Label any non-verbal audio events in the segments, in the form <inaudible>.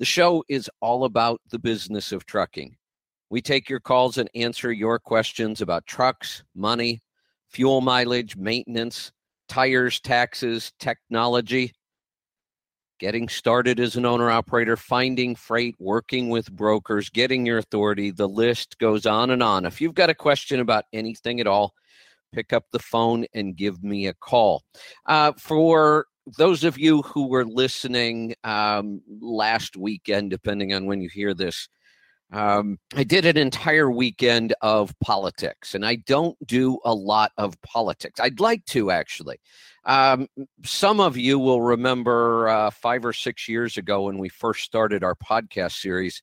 The show is all about the business of trucking. We take your calls and answer your questions about trucks, money, fuel mileage, maintenance, tires, taxes, technology, getting started as an owner operator, finding freight, working with brokers, getting your authority. The list goes on and on. If you've got a question about anything at all, pick up the phone and give me a call. Uh, for those of you who were listening um, last weekend, depending on when you hear this, um, I did an entire weekend of politics, and I don't do a lot of politics. I'd like to actually. Um, some of you will remember uh, five or six years ago when we first started our podcast series,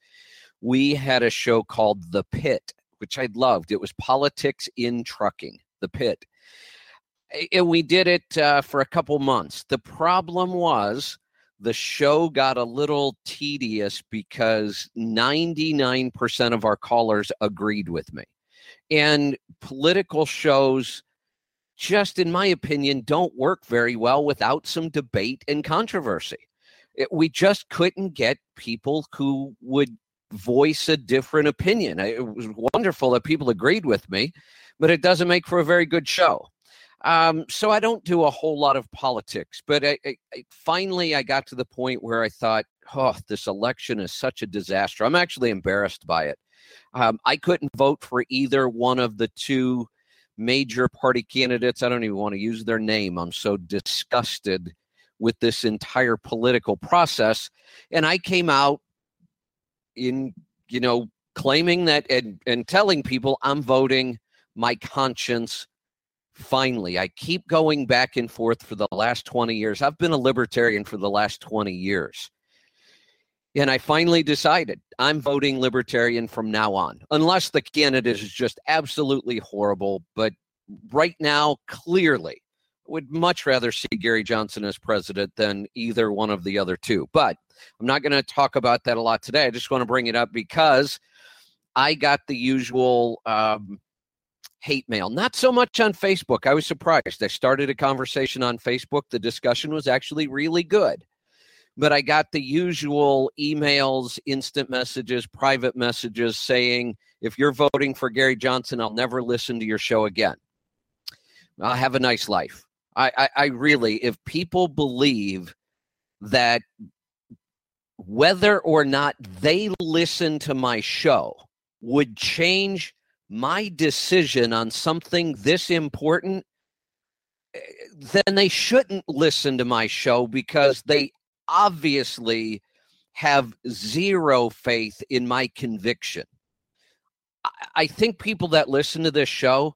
we had a show called The Pit, which I loved. It was politics in trucking, The Pit and we did it uh, for a couple months. The problem was the show got a little tedious because 99% of our callers agreed with me. And political shows, just in my opinion, don't work very well without some debate and controversy. It, we just couldn't get people who would voice a different opinion. It was wonderful that people agreed with me, but it doesn't make for a very good show. Um, so I don't do a whole lot of politics, but I, I, I, finally I got to the point where I thought, oh, this election is such a disaster. I'm actually embarrassed by it. Um, I couldn't vote for either one of the two major party candidates. I don't even want to use their name. I'm so disgusted with this entire political process. And I came out in, you know, claiming that and, and telling people I'm voting my conscience finally, I keep going back and forth for the last 20 years. I've been a libertarian for the last 20 years. And I finally decided I'm voting libertarian from now on, unless the candidate is just absolutely horrible. But right now, clearly, would much rather see Gary Johnson as president than either one of the other two. But I'm not going to talk about that a lot today. I just want to bring it up because I got the usual um, hate mail. Not so much on Facebook. I was surprised. I started a conversation on Facebook. The discussion was actually really good. But I got the usual emails, instant messages, private messages saying, if you're voting for Gary Johnson, I'll never listen to your show again. I'll have a nice life. I, I, I really, if people believe that whether or not they listen to my show would change my decision on something this important, eh, then they shouldn't listen to my show because they obviously have zero faith in my conviction. I think people that listen to this show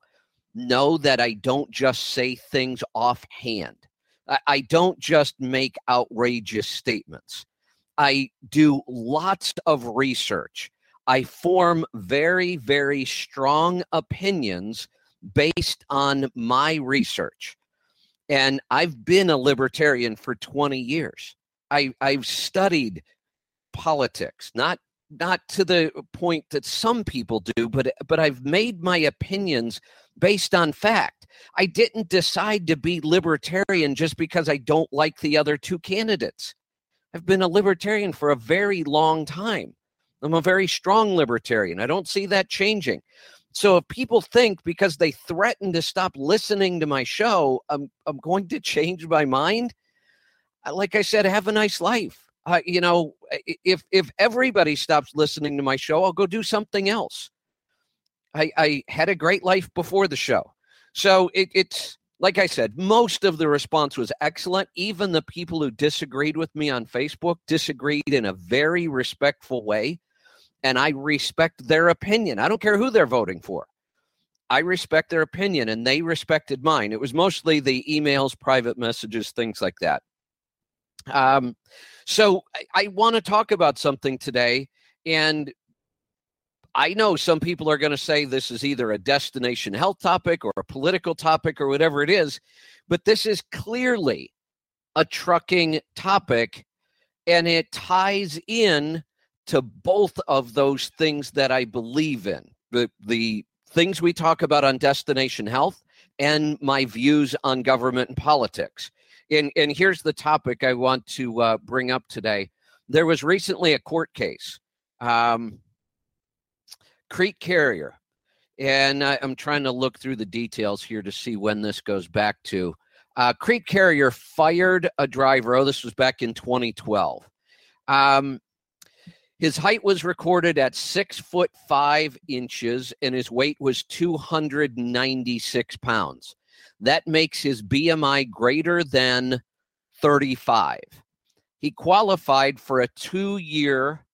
know that I don't just say things offhand. I don't just make outrageous statements. I do lots of research. I form very, very strong opinions based on my research. And I've been a libertarian for 20 years. I, I've studied politics, not not to the point that some people do, but but I've made my opinions based on fact. I didn't decide to be libertarian just because I don't like the other two candidates. I've been a libertarian for a very long time. I'm a very strong libertarian. I don't see that changing. So if people think because they threaten to stop listening to my show, I'm I'm going to change my mind, like I said, have a nice life. Uh, you know, if if everybody stops listening to my show, I'll go do something else. I, I had a great life before the show, so it, it's like I said, most of the response was excellent. Even the people who disagreed with me on Facebook disagreed in a very respectful way and I respect their opinion. I don't care who they're voting for. I respect their opinion and they respected mine. It was mostly the emails, private messages, things like that. Um, so I, I want to talk about something today, and I know some people are going to say this is either a destination health topic or a political topic or whatever it is, but this is clearly a trucking topic and it ties in to both of those things that I believe in. The the things we talk about on destination health and my views on government and politics. And and here's the topic I want to uh, bring up today. There was recently a court case. Um, Crete Carrier. And I, am trying to look through the details here to see when this goes back to. Uh, Crete Carrier fired a driver. Oh, this was back in 2012. Um, his height was recorded at six foot five inches, and his weight was 296 pounds. That makes his BMI greater than 35. He qualified for a two year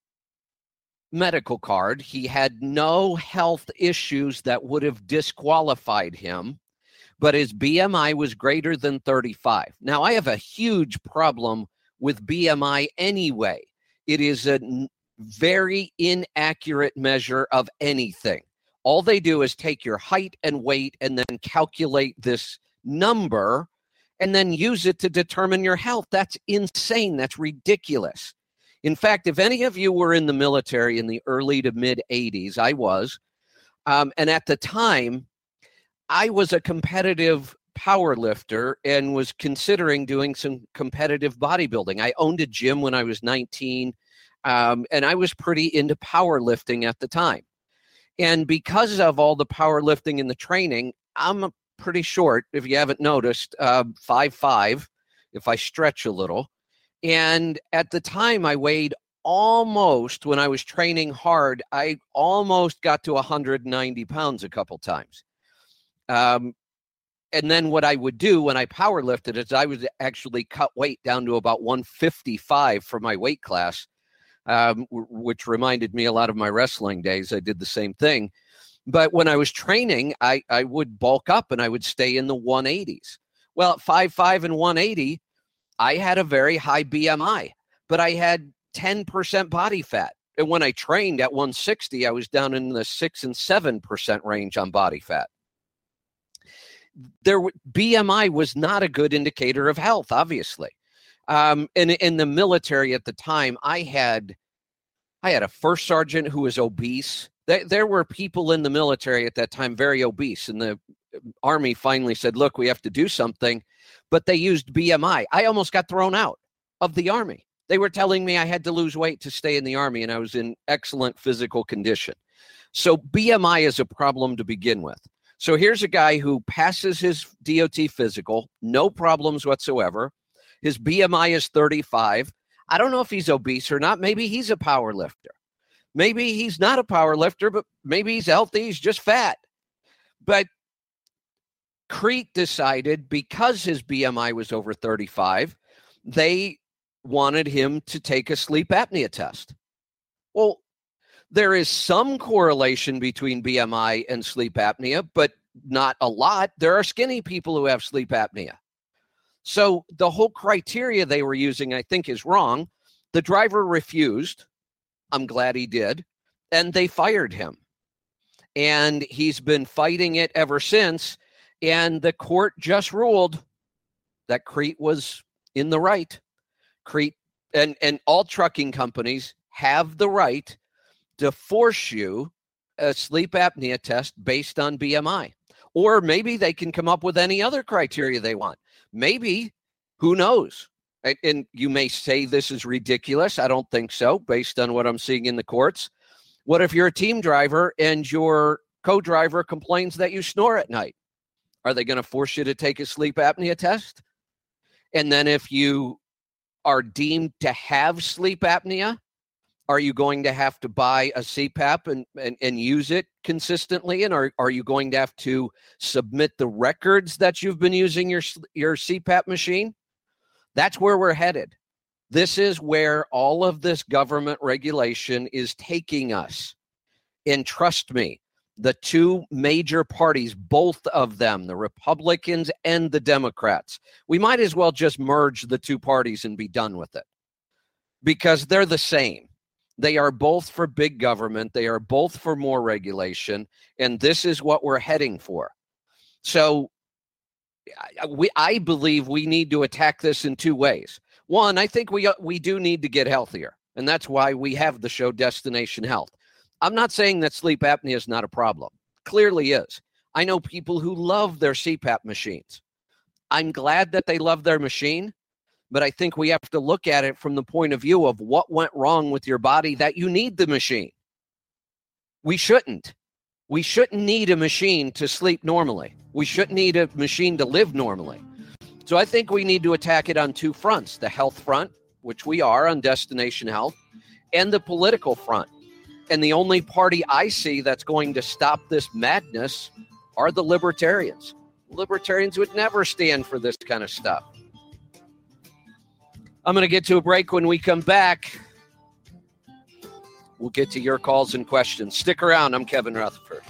medical card. He had no health issues that would have disqualified him, but his BMI was greater than 35. Now, I have a huge problem with BMI anyway. It is a very inaccurate measure of anything. All they do is take your height and weight and then calculate this number and then use it to determine your health. That's insane. That's ridiculous. In fact, if any of you were in the military in the early to mid 80s, I was. Um, and at the time, I was a competitive power lifter and was considering doing some competitive bodybuilding. I owned a gym when I was 19, um, and I was pretty into powerlifting at the time. And because of all the powerlifting and the training, I'm pretty short, if you haven't noticed, uh, five five, if I stretch a little. And at the time, I weighed almost, when I was training hard, I almost got to 190 pounds a couple times. Um, and then what I would do when I power lifted is I would actually cut weight down to about 155 for my weight class, um, which reminded me a lot of my wrestling days. I did the same thing. But when I was training, I, I would bulk up and I would stay in the 180s. Well, at 5'5 and 180, I had a very high BMI, but I had 10% body fat. And when I trained at 160, I was down in the six and 7% range on body fat. There, BMI was not a good indicator of health, obviously. Um, and in the military at the time, I had, I had a first sergeant who was obese. There, there were people in the military at that time very obese, and the army finally said, "Look, we have to do something." but they used BMI. I almost got thrown out of the army. They were telling me I had to lose weight to stay in the army, and I was in excellent physical condition. So BMI is a problem to begin with. So here's a guy who passes his DOT physical, no problems whatsoever. His BMI is 35. I don't know if he's obese or not. Maybe he's a power lifter. Maybe he's not a power lifter, but maybe he's healthy. He's just fat. But Crete decided because his BMI was over 35, they wanted him to take a sleep apnea test. Well, there is some correlation between BMI and sleep apnea, but not a lot. There are skinny people who have sleep apnea. So the whole criteria they were using, I think, is wrong. The driver refused. I'm glad he did. And they fired him. And he's been fighting it ever since. And the court just ruled that Crete was in the right. Crete and, and all trucking companies have the right to force you a sleep apnea test based on BMI. Or maybe they can come up with any other criteria they want. Maybe, who knows? And you may say this is ridiculous. I don't think so, based on what I'm seeing in the courts. What if you're a team driver and your co driver complains that you snore at night? Are they going to force you to take a sleep apnea test? And then if you are deemed to have sleep apnea, are you going to have to buy a CPAP and, and, and use it consistently? And are, are you going to have to submit the records that you've been using your, your CPAP machine? That's where we're headed. This is where all of this government regulation is taking us. And trust me, the two major parties, both of them, the Republicans and the Democrats. We might as well just merge the two parties and be done with it because they're the same. They are both for big government, they are both for more regulation, and this is what we're heading for. So, we, I believe we need to attack this in two ways. One, I think we uh, we do need to get healthier, and that's why we have the show Destination Health. I'm not saying that sleep apnea is not a problem. Clearly is. I know people who love their CPAP machines. I'm glad that they love their machine, but I think we have to look at it from the point of view of what went wrong with your body that you need the machine. We shouldn't. We shouldn't need a machine to sleep normally. We shouldn't need a machine to live normally. So I think we need to attack it on two fronts the health front, which we are on Destination Health, and the political front. And the only party I see that's going to stop this madness are the libertarians. Libertarians would never stand for this kind of stuff. I'm going to get to a break when we come back. We'll get to your calls and questions. Stick around. I'm Kevin Rutherford.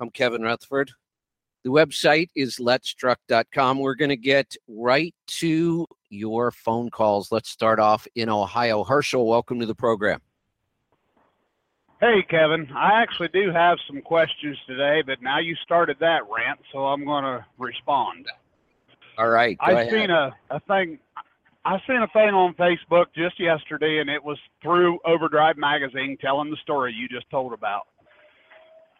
I'm Kevin Rutherford. The website is letstruck.com. We're going to get right to your phone calls. Let's start off in Ohio. Herschel, welcome to the program. Hey, Kevin. I actually do have some questions today, but now you started that rant, so I'm going to respond. All right. I ahead. seen a, a thing. I seen a thing on Facebook just yesterday, and it was through Overdrive Magazine telling the story you just told about.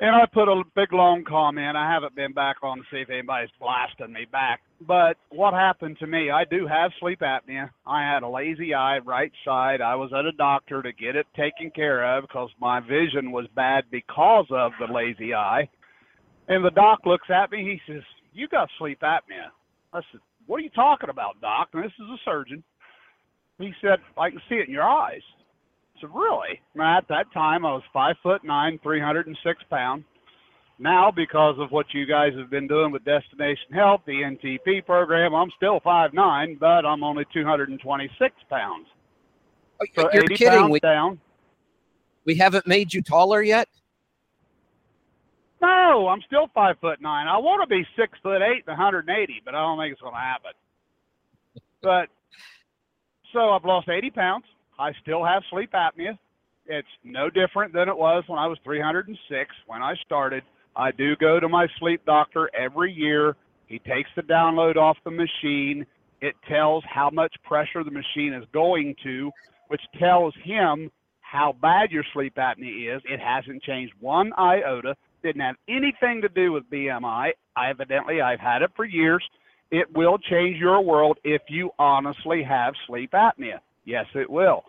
And I put a big long comment. I haven't been back on to see if anybody's blasting me back. But what happened to me, I do have sleep apnea. I had a lazy eye, right side. I was at a doctor to get it taken care of because my vision was bad because of the lazy eye. And the doc looks at me. He says, You got sleep apnea. I said, What are you talking about, doc? And this is a surgeon. He said, I can see it in your eyes. So really, at that time I was five foot nine, 306 pounds. Now, because of what you guys have been doing with Destination Health, the NTP program, I'm still five nine, but I'm only 226 pounds. Oh, so You're 80 kidding. we, down. We haven't made you taller yet. No, I'm still five foot nine. I want to be six foot eight and 180, but I don't think it's going to happen. But so I've lost 80 pounds. I still have sleep apnea. It's no different than it was when I was 306 when I started. I do go to my sleep doctor every year. He takes the download off the machine. It tells how much pressure the machine is going to, which tells him how bad your sleep apnea is. It hasn't changed one iota. Didn't have anything to do with BMI. I evidently I've had it for years. It will change your world if you honestly have sleep apnea. Yes, it will.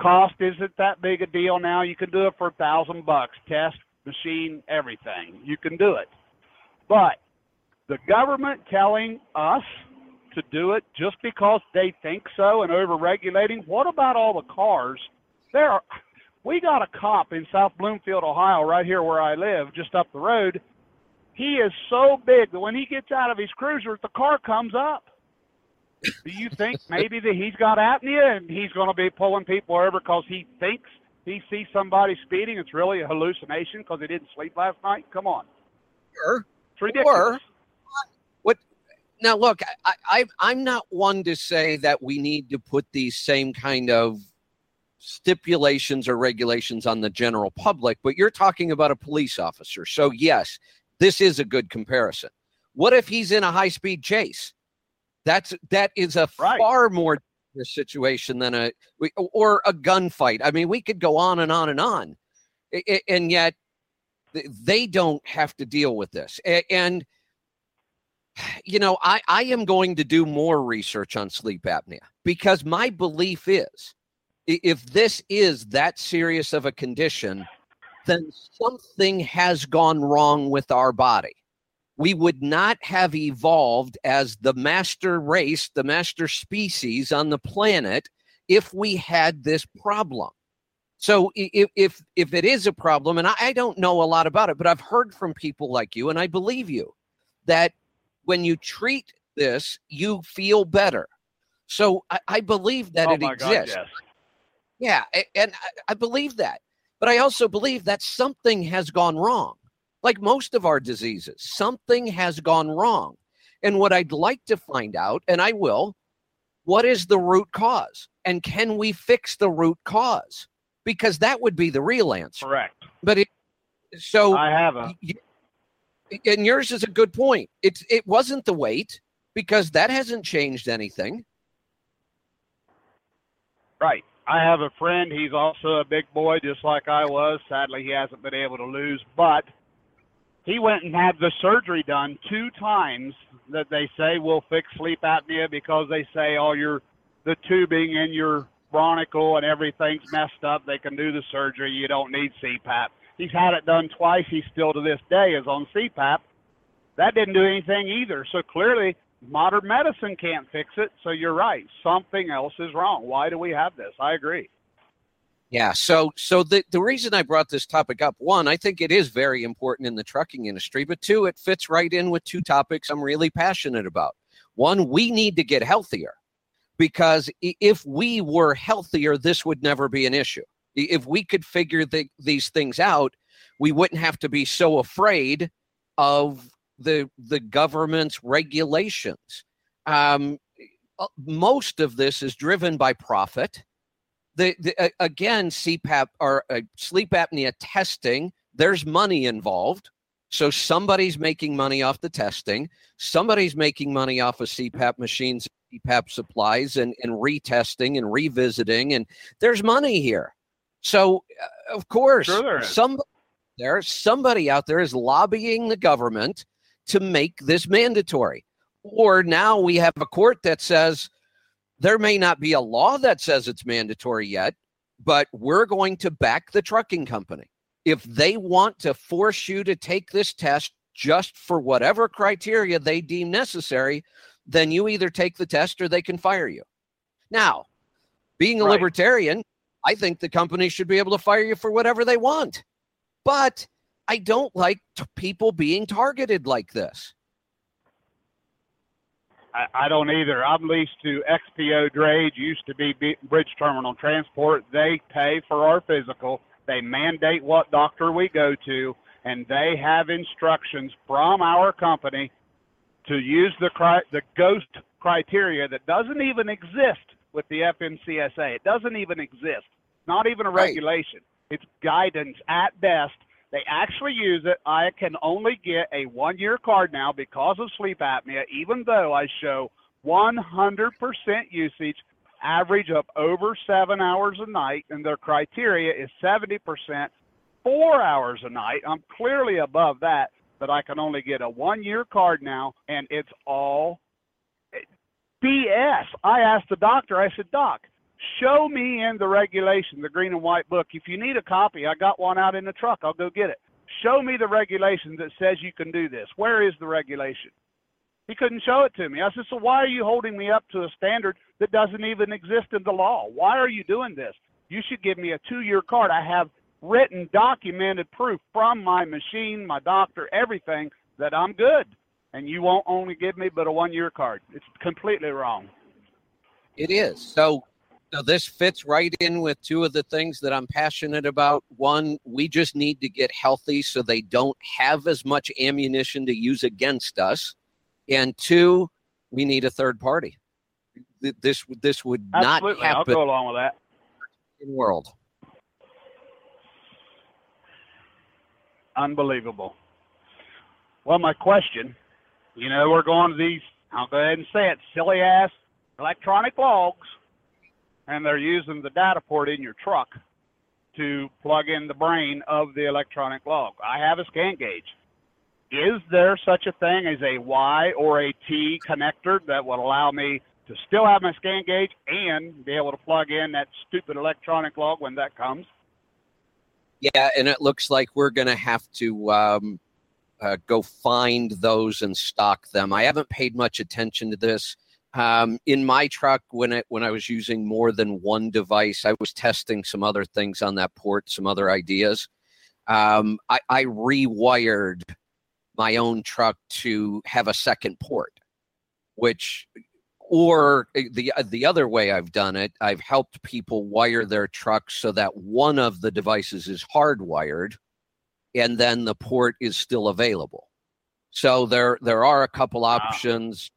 Cost isn't that big a deal now. You can do it for a thousand bucks. Test, machine, everything. You can do it. But the government telling us to do it just because they think so and over-regulating. What about all the cars? There are, we got a cop in South Bloomfield, Ohio, right here where I live, just up the road. He is so big that when he gets out of his cruiser, the car comes up do you think maybe that he's got apnea and he's going to be pulling people over because he thinks he sees somebody speeding? It's really a hallucination because he didn't sleep last night. Come on, sure, it's ridiculous. Or, what? Now, look, I, I, I'm not one to say that we need to put these same kind of stipulations or regulations on the general public, but you're talking about a police officer. So, yes, this is a good comparison. What if he's in a high speed chase? That's that is a right. far more situation than a or a gunfight. I mean, we could go on and on and on, and yet they don't have to deal with this. And you know, I I am going to do more research on sleep apnea because my belief is if this is that serious of a condition, then something has gone wrong with our body. We would not have evolved as the master race, the master species on the planet if we had this problem. So if if, if it is a problem, and I, I don't know a lot about it, but I've heard from people like you, and I believe you, that when you treat this, you feel better. So I, I believe that oh it exists. God, yes. Yeah, and I believe that. But I also believe that something has gone wrong. Like most of our diseases, something has gone wrong. And what I'd like to find out, and I will, what is the root cause? And can we fix the root cause? Because that would be the real answer. Correct. But it, so I have a. And yours is a good point. It's it wasn't the weight because that hasn't changed anything. Right. I have a friend. He's also a big boy, just like I was. Sadly, he hasn't been able to lose, but he went and had the surgery done two times that they say will fix sleep apnea because they say all your the tubing in your bronchial and everything's messed up. They can do the surgery. You don't need CPAP. He's had it done twice. He still to this day is on CPAP. That didn't do anything either. So clearly modern medicine can't fix it. So you're right. Something else is wrong. Why do we have this? I agree. Yeah. So, so the, the reason I brought this topic up, one, I think it is very important in the trucking industry, but two, it fits right in with two topics I'm really passionate about. One, we need to get healthier because if we were healthier, this would never be an issue. If we could figure the, these things out, we wouldn't have to be so afraid of the the government's regulations. Um, uh, most of this is driven by profit. The, the again, CPAP or uh, sleep apnea testing. There's money involved, so somebody's making money off the testing. Somebody's making money off of CPAP machines, CPAP supplies, and and retesting and revisiting. And there's money here. So uh, of course, sure somebody there, somebody out there is lobbying the government to make this mandatory. Or now we have a court that says there may not be a law that says it's mandatory yet, but we're going to back the trucking company. If they want to force you to take this test just for whatever criteria they deem necessary, then you either take the test or they can fire you. Now, being a right. libertarian, I think the company should be able to fire you for whatever they want. But I don't like t- people being targeted like this. I, I don't either. I'm leased to XPO Drayage, used to be Bridge Terminal Transport. They pay for our physical. They mandate what doctor we go to, and they have instructions from our company to use the cri- the ghost criteria that doesn't even exist with the FMCSA. It doesn't even exist. Not even a regulation. Right. It's guidance at best they actually use it. I can only get a one year card now because of sleep apnea, even though I show 100% usage, average of over seven hours a night, and their criteria is 70%, four hours a night. I'm clearly above that, but I can only get a one year card now, and it's all BS. I asked the doctor, I said, Doc, Show me in the regulation, the green and white book. If you need a copy, I got one out in the truck. I'll go get it. Show me the regulation that says you can do this. Where is the regulation? He couldn't show it to me. I said, So why are you holding me up to a standard that doesn't even exist in the law? Why are you doing this? You should give me a two year card. I have written, documented proof from my machine, my doctor, everything that I'm good. And you won't only give me but a one year card. It's completely wrong. It is. So so this fits right in with two of the things that I'm passionate about. One, we just need to get healthy so they don't have as much ammunition to use against us. And two, we need a third party. This this would Absolutely. not happen. I'll go along with that. In world. Unbelievable. Well, my question, you know, we're going to these. I'll go ahead and say it, silly ass electronic logs and they're using the data port in your truck to plug in the brain of the electronic log. I have a scan gauge. Is there such a thing as a Y or a T connector that would allow me to still have my scan gauge and be able to plug in that stupid electronic log when that comes? Yeah, and it looks like we're going to have to um, uh, go find those and stock them. I haven't paid much attention to this. Um, in my truck, when it when I was using more than one device, I was testing some other things on that port, some other ideas. Um, I, I rewired my own truck to have a second port, which or eh, the uh, the other way I've done it, I've helped people wire their trucks so that one of the devices is hardwired, and then the port is still available. So there there are a couple options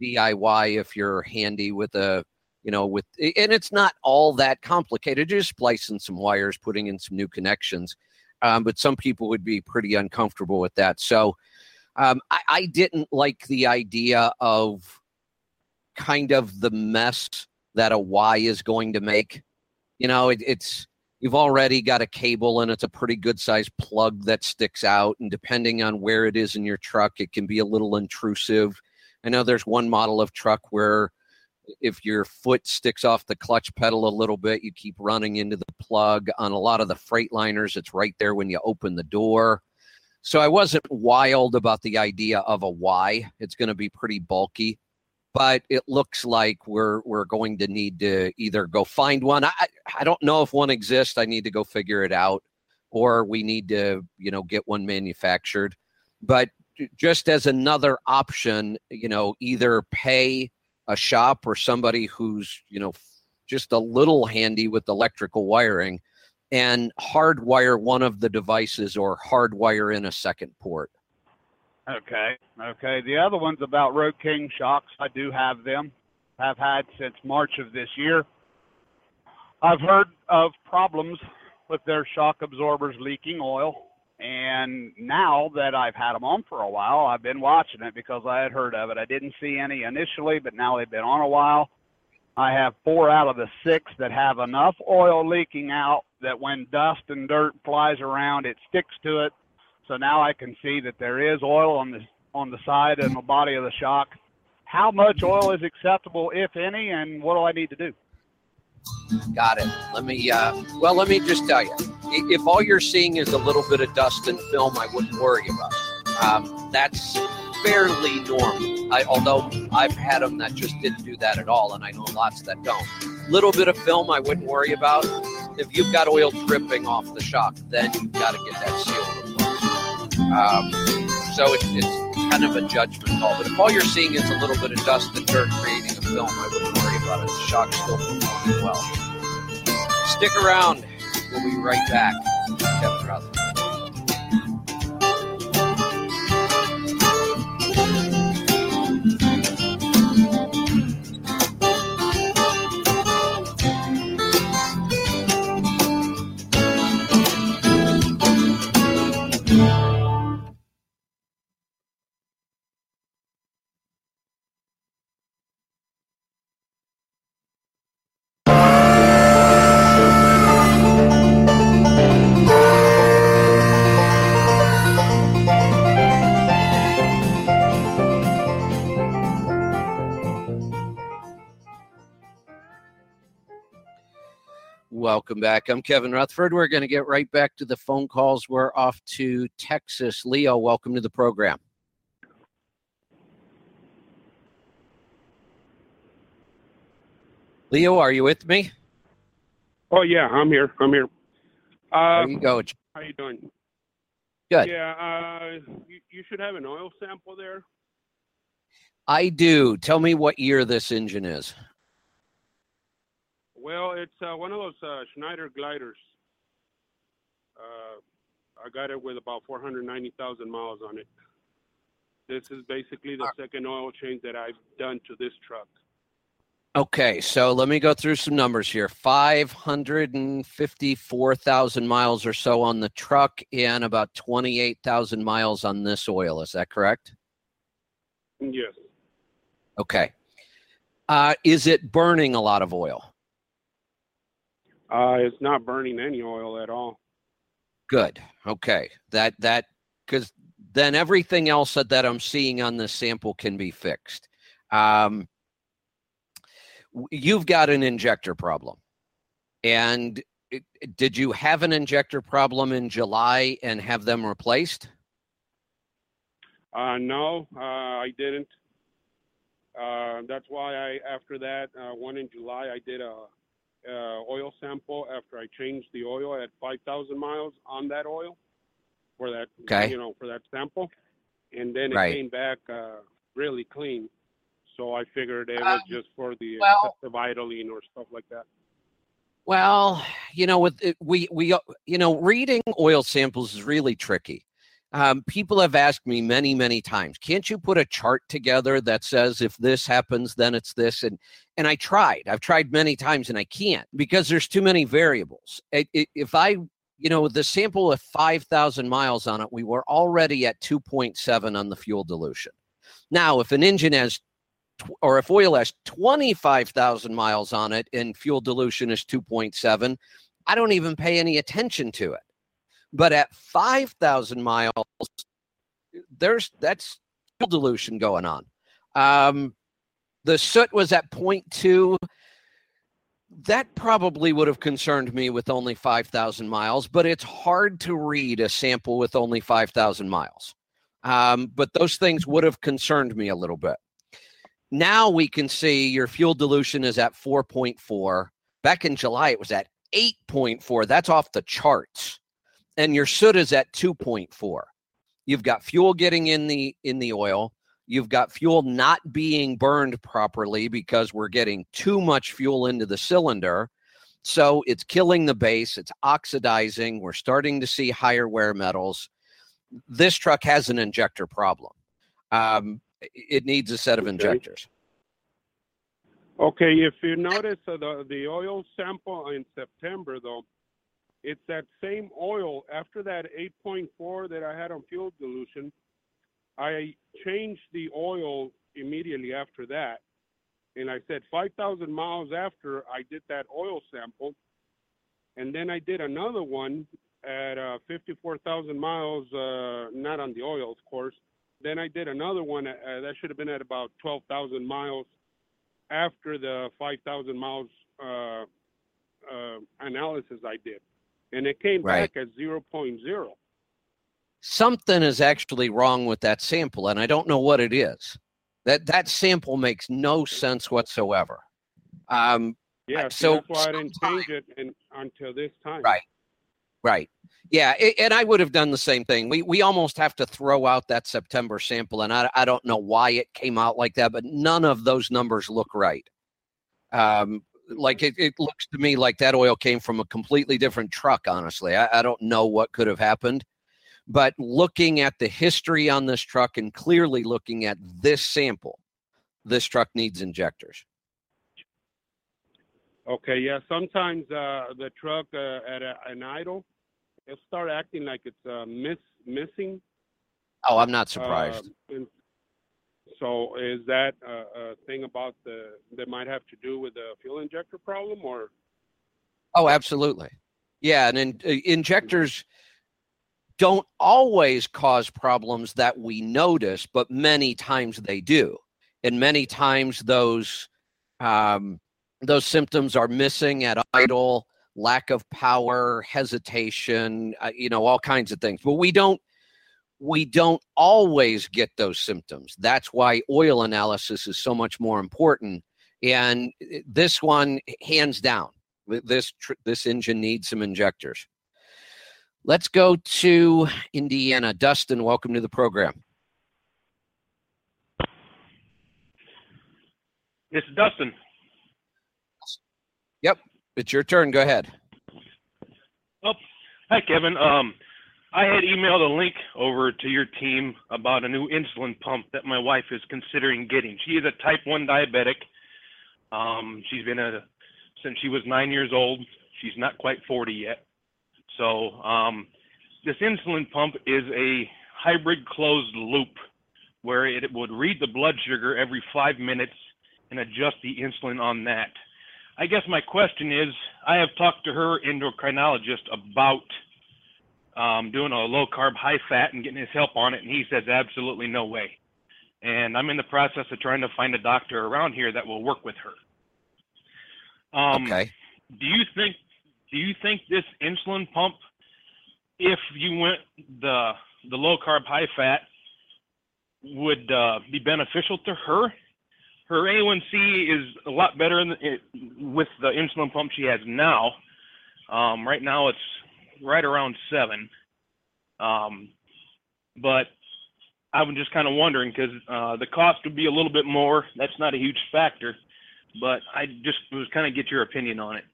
DIY if you're handy with a you know with and it's not all that complicated. Just splicing some wires, putting in some new connections. Um, but some people would be pretty uncomfortable with that. So um, I, I didn't like the idea of kind of the mess that a Y is going to make. You know, it, it's you've already got a cable and it's a pretty good sized plug that sticks out. And depending on where it is in your truck, it can be a little intrusive. I know there's one model of truck where if your foot sticks off the clutch pedal a little bit, you keep running into the plug. On a lot of the Freightliners, it's right there when you open the door. So I wasn't wild about the idea of a Y. It's going to be pretty bulky but it looks like we're we're going to need to either go find one. I I don't know if one exists. I need to go figure it out, or we need to you know get one manufactured. But just as another option, you know, either pay a shop or somebody who's you know just a little handy with electrical wiring and hardwire one of the devices or hardwire in a second port. Okay. Okay. The other one's about Road King shocks. I do have them. Have had since March of this year. I've heard of problems with their shock absorbers leaking oil. And now that I've had them on for a while, I've been watching it because I had heard of it. I didn't see any initially, but now they've been on a while. I have four out of the six that have enough oil leaking out that when dust and dirt flies around, it sticks to it so now I can see that there is oil on the on the side and the body of the shock. How much oil is acceptable, if any, and what do I need to do? Got it. Let me. Uh, well, let me just tell you. If all you're seeing is a little bit of dust and film, I wouldn't worry about it. Um, that's fairly normal. I, although I've had them that just didn't do that at all, and I know lots that don't. Little bit of film, I wouldn't worry about. If you've got oil dripping off the shock, then you've got to get that sealed um, so it, it's kind of a judgment call. But if all you're seeing is a little bit of dust and dirt creating film, I wouldn't worry about it. The shock's still performing well. Stick around. We'll be right back. Kevin Rutherford. Welcome back. I'm Kevin Rutherford. We're going to get right back to the phone calls. We're off to Texas. Leo, welcome to the program. Leo, are you with me? Oh yeah, I'm here. I'm here. Uh, there you go. How you doing? Good. Yeah, uh, you, you should have an oil sample there. I do. Tell me what year this engine is. Well, it's uh, one of those uh, Schneider gliders. Uh, I got it with about 490,000 miles on it. This is basically the uh, second oil change that I've done to this truck. Okay, so let me go through some numbers here. 554,000 miles or so on the truck and about 28,000 miles on this oil. Is that correct? Yes. Okay. Uh, is it burning a lot of oil? Uh, it's not burning any oil at all. Good. Okay. That that because then everything else that, that I'm seeing on this sample can be fixed. Um, you've got an injector problem, and it, did you have an injector problem in July and have them replaced? Uh, no, uh, I didn't. Uh, that's why I, after that uh, one in July, I did a, a oil sample after I changed the oil at 5,000 miles on that oil for that, Okay. you know, for that sample, and then it Right. came back uh, really clean. So I figured it Um, was just for the well- excessive idling or stuff like that. Well, you know, with it, we we uh, you know, reading oil samples is really tricky. Um, people have asked me many, many times, can't you put a chart together that says if this happens, then it's this? And and I tried. I've tried many times, and I can't because there's too many variables. It, it, if I, you know, the sample five thousand miles on it, we were already at two point seven on the fuel dilution. Now, if an engine has tw- or if oil has 25,000 miles on it and fuel dilution is 2.7, I don't even pay any attention to it. But at 5,000 miles, there's that's fuel dilution going on. Um, the soot was at 0.2. That probably would have concerned me with only 5,000 miles, but it's hard to read a sample with only 5,000 miles. Um, but those things would have concerned me a little bit. Now we can see your fuel dilution is at 4.4. Back in July, it was at 8.4. That's off the charts. And your soot is at 2.4. You've got fuel getting in the in the oil. You've got fuel not being burned properly because we're getting too much fuel into the cylinder. So it's killing the base, it's oxidizing. We're starting to see higher wear metals. This truck has an injector problem. Um, it needs a set of Okay. injectors. Okay, if you notice uh, the the oil sample in September though, it's that same oil after that 8.4 that I had on fuel dilution. I changed the oil immediately after that, and I said 5,000 miles after I did that oil sample, and then I did another one at uh, 54,000 miles, uh, not on the oil, of course. Then I did another one uh, that should have been at about 12,000 miles after the 5,000 miles uh, uh, analysis I did, and it came Right. back at 0.0. Something is actually wrong with that sample, and I don't know what it is. That that sample makes no sense whatsoever. Um, Yeah, so that's why I didn't change it in, until this time. Right. Right. Yeah, a- and I would have done the same thing. We we almost have to throw out that September sample, and I I don't know why it came out like that, but none of those numbers look right. Um, like it, it looks to me like that oil came from a completely different truck. Honestly, I, I don't know what could have happened, but looking at the history on this truck and clearly looking at this sample, this truck needs injectors. Okay, yeah. Sometimes uh, the truck uh, at a, an idle, it'll start acting like it's uh, miss missing. Oh, I'm not surprised. Uh, and so is that a, a thing about the that might have to do with the fuel injector problem, or Oh, absolutely. Yeah, and in, uh, injectors don't always cause problems that we notice, but many times they do, and many times those um, those symptoms are missing at idle, lack of power, hesitation, uh, you know, all kinds of things. But we don't we don't always get those symptoms. That's why oil analysis is so much more important. And uh, this one, hands down, this tr- this engine needs some injectors. Let's go to Indiana. Dustin, welcome to the program. It's Dustin. Yep, it's your turn. Go ahead. Oh, hi, Kevin. Um, I had emailed a link over to your team about a new insulin pump that my wife is considering getting. She is a type 1 diabetic. Um, she's been a since she was nine years old. She's not quite 40 yet. So um, this insulin pump is a hybrid closed loop where it would read the blood sugar every five minutes and adjust the insulin on that. I guess my question is, I have talked to her endocrinologist about um, doing a low carb, high fat, and getting his help on it, and he says absolutely no way. And I'm in the process of trying to find a doctor around here that will work with her. Um, okay. Do you think? Do you think this insulin pump, if you went the the low carb, high fat, would uh, be beneficial to her? Her A1C is a lot better the, with the insulin pump she has now. Um, right now, it's right around seven. Um, but I'm just kind of wondering because uh, the cost would be a little bit more. That's not a huge factor, but I just was kind of get your opinion on it.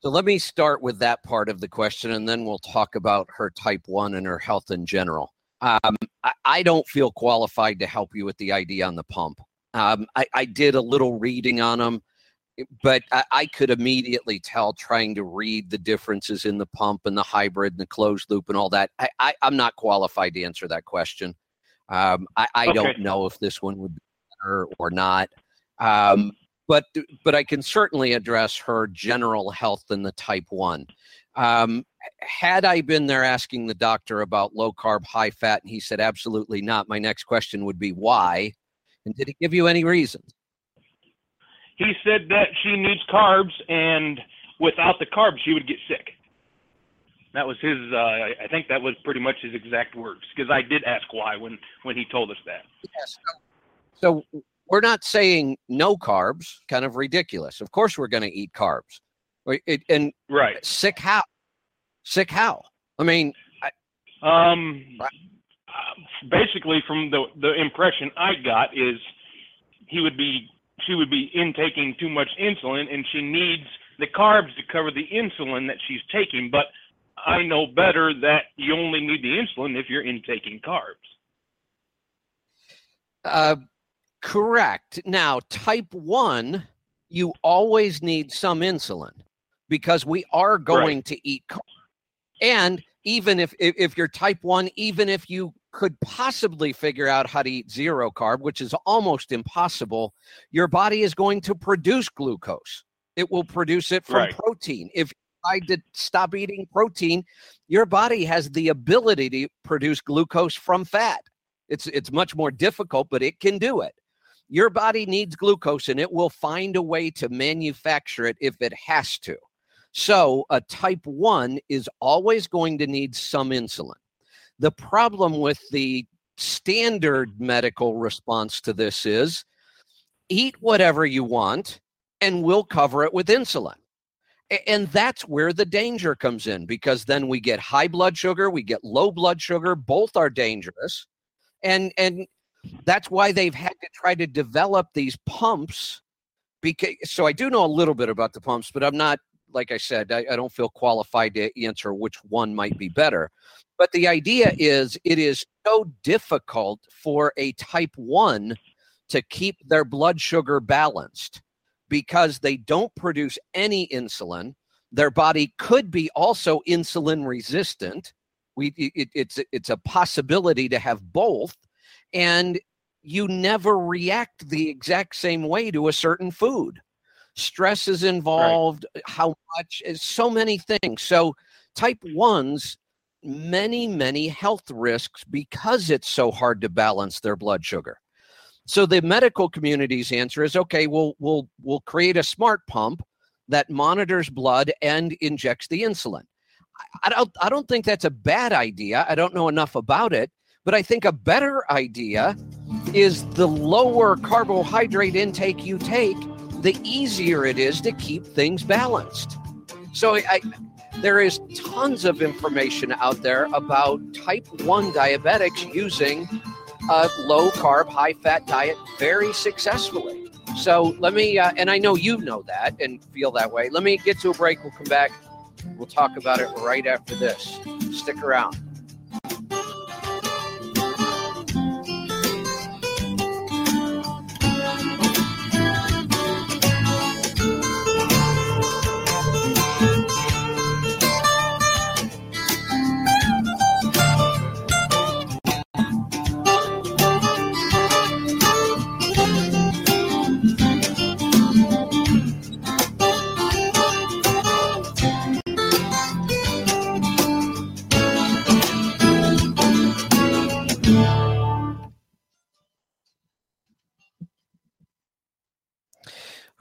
So let me start with that part of the question, and then we'll talk about her type one and her health in general. Um, I, I, don't feel qualified to help you with the idea on the pump. Um, I, I, did a little reading on them but I, I, could immediately tell trying to read the differences in the pump and the hybrid and the closed loop and all that. I, I, am not qualified to answer that question. Um, I, I okay. don't know if this one would be better or not. Um, but but I can certainly address her general health in the type one. Um, had I been there asking the doctor about low carb, high fat, and he said absolutely not, my next question would be why, and did he give you any reasons? He said that she needs carbs, and without the carbs, she would get sick. That was his. Uh, I think that was pretty much his exact words. Because I did ask why when when he told us that. Yes. So, we're not saying no carbs. Kind of ridiculous. Of course, we're going to eat carbs. It, and right. Sick how? Sick how? I mean, I, um, basically from the the impression I got is he would be she would be intaking too much insulin and she needs the carbs to cover the insulin that she's taking. But I know better that you only need the insulin if you're intaking carbs. Uh, correct. Now, type 1, you always need some insulin because we are going right. to eat carbs. And even if, if, if you're type 1, even if you could possibly figure out how to eat zero carb, which is almost impossible, your body is going to produce glucose. It will produce it from right. protein. If I did stop eating protein, your body has the ability to produce glucose from fat. It's it's much more difficult, but it can do it. Your body needs glucose and it will find a way to manufacture it if it has to. So, a type 1 is always going to need some insulin. The problem with the standard mm-hmm. medical response to this is eat whatever you want and we'll cover it with insulin. And that's where the danger comes in because then we get high blood sugar, we get low blood sugar, both are dangerous. And and that's why they've had to try to develop these pumps because so I do know a little bit about the pumps, but I'm not like I said, I, I don't feel qualified to answer which one might be better. But the idea is it is so difficult for a type 1 to keep their blood sugar balanced because they don't produce any insulin. Their body could be also insulin resistant. We, it, it's it's a possibility to have both, and you never react the exact same way to a certain food. Stress is involved. Right. How much? So many things. So type ones many, many health risks because it's so hard to balance their blood sugar. So the medical community's answer is okay, we'll we'll we'll create a smart pump that monitors blood and injects the insulin. I don't I don't think that's a bad idea. I don't know enough about it, but I think a better idea is the lower carbohydrate intake you take, the easier it is to keep things balanced. So I, there is tons of information out there about type 1 diabetics using a low carb, high fat diet very successfully. So let me, uh, and I know you know that and feel that way. Let me get to a break. We'll come back. We'll talk about it right after this. Stick around.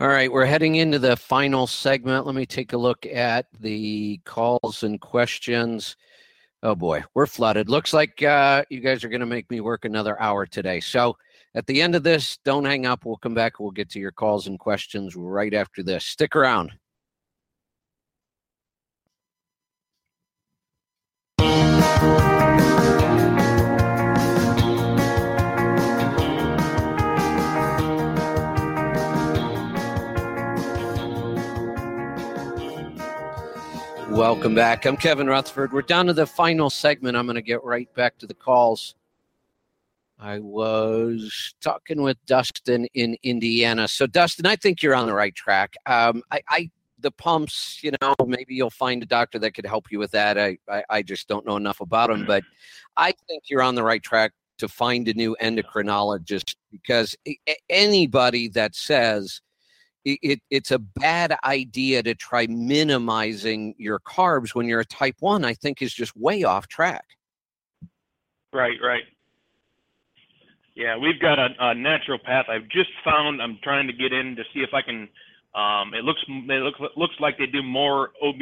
All right, we're heading into the final segment. Let me take a look at the calls and questions. Oh boy, we're flooded. Looks like uh, you guys are going to make me work another hour today. So at the end of this, don't hang up. We'll come back. We'll get to your calls and questions right after this. Stick around. Welcome back. I'm Kevin Rutherford. We're down to the final segment. I'm going to get right back to the calls. I was talking with Dustin in Indiana. So, Dustin, I think you're on the right track. Um, I, I, the pumps, you know, maybe you'll find a doctor that could help you with that. I, I, I just don't know enough about them, but I think you're on the right track to find a new endocrinologist because anybody that says it, it's a bad idea to try minimizing your carbs when you're a type 1 i think is just way off track. Right right. Yeah we've got a, a naturopath. I've just found i'm trying to get in to see if i can um, it looks it looks looks like they do more ob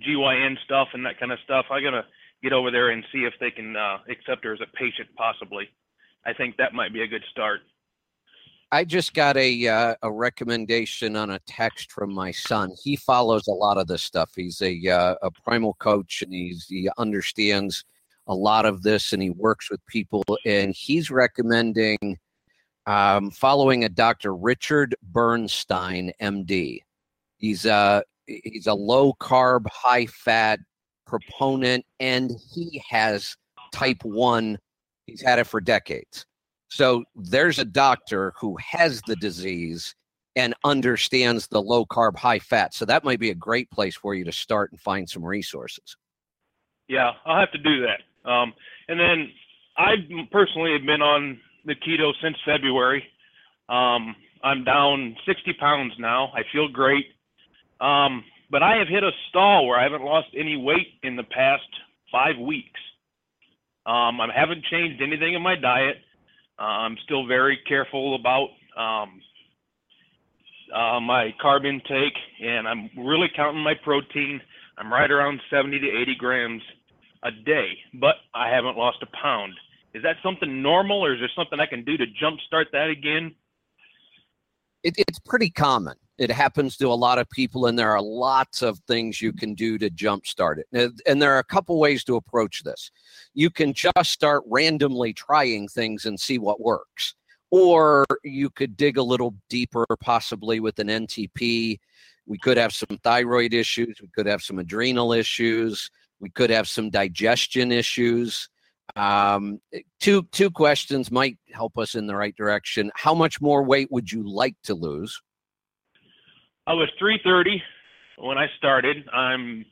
gyn stuff and that kind of stuff. I gotta get over there and see if they can uh, accept her as a patient possibly. I think that might be a good start I just got a uh, a recommendation on a text from my son. He follows a lot of this stuff. He's a uh, a primal coach, and he's he understands a lot of this, and he works with people. And he's recommending um, following a Dr. Richard Bernstein, MD. He's a uh, he's a low carb, high fat proponent, and he has type one. He's had it for decades so there's a doctor who has the disease and understands the low carb, high fat. So that might be a great place for you to start and find some resources. Yeah, I'll have to do that. Um, and then I personally have been on the keto since February. Um, I'm down 60 pounds now. I feel great. Um, but I have hit a stall where I haven't lost any weight in the past five weeks. Um, I haven't changed anything in my diet. Uh, I'm still very careful about um, uh, my carb intake, and I'm really counting my protein. I'm right around 70 to 80 grams a day, but I haven't lost a pound. Is that something normal, or is there something I can do to jumpstart that again? It, it's pretty common. It happens to a lot of people, and there are lots of things you can do to jumpstart it. And there are a couple ways to approach this. You can just start randomly trying things and see what works. Or you could dig a little deeper, possibly with an NTP. We could have some thyroid issues. We could have some adrenal issues. We could have some digestion issues. Um, two two questions might help us in the right direction. How much more weight would you like to lose? I was 330 when I started. I'm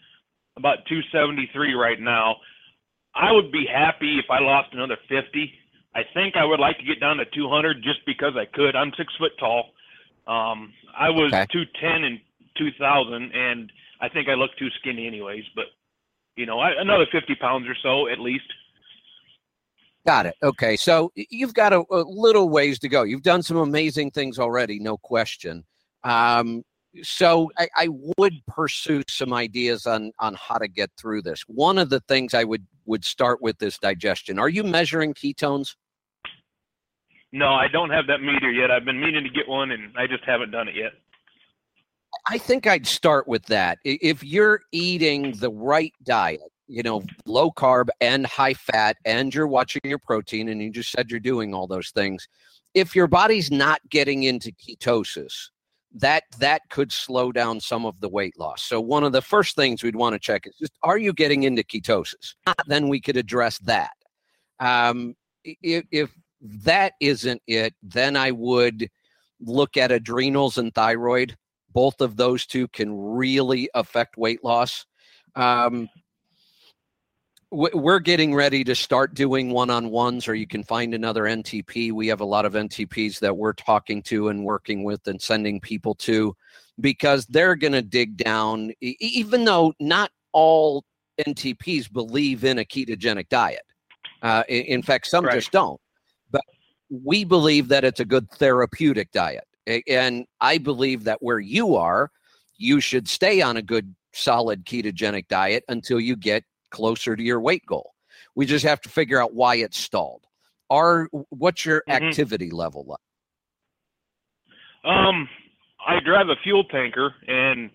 about 273 right now. I would be happy if I lost another 50. I think I would like to get down to 200 just because I could. I'm six foot tall. Um, I was okay. 210 in 2000, and I think I look too skinny anyways. But you know, I, another 50 pounds or so at least. Got it. Okay, so you've got a, a little ways to go. You've done some amazing things already, no question. Um, so I, I, would pursue some ideas on on how to get through this. One of the things I would would start with is digestion. Are you measuring ketones? No, I don't have that meter yet. I've been meaning to get one, and I just haven't done it yet. I think I'd start with that. If you're eating the right diet, you know, low carb and high fat, and you're watching your protein, and you just said you're doing all those things. If your body's not getting into ketosis, that that could slow down some of the weight loss. So one of the first things we'd want to check is just are you getting into ketosis? Then we could address that. Um, if, if that isn't it, then I would look at adrenals and thyroid. Both of those two can really affect weight loss. Um, we're getting ready to start doing one-on-ones or you can find another ntp we have a lot of ntps that we're talking to and working with and sending people to because they're going to dig down even though not all ntps believe in a ketogenic diet. Uh, in fact some right. just don't. But we believe that it's a good therapeutic diet. And I believe that where you are, you should stay on a good, solid ketogenic diet until you get closer to your weight goal. We just have to figure out why it's stalled. Are what's your mm-hmm. activity level like? Um, I drive a fuel tanker, and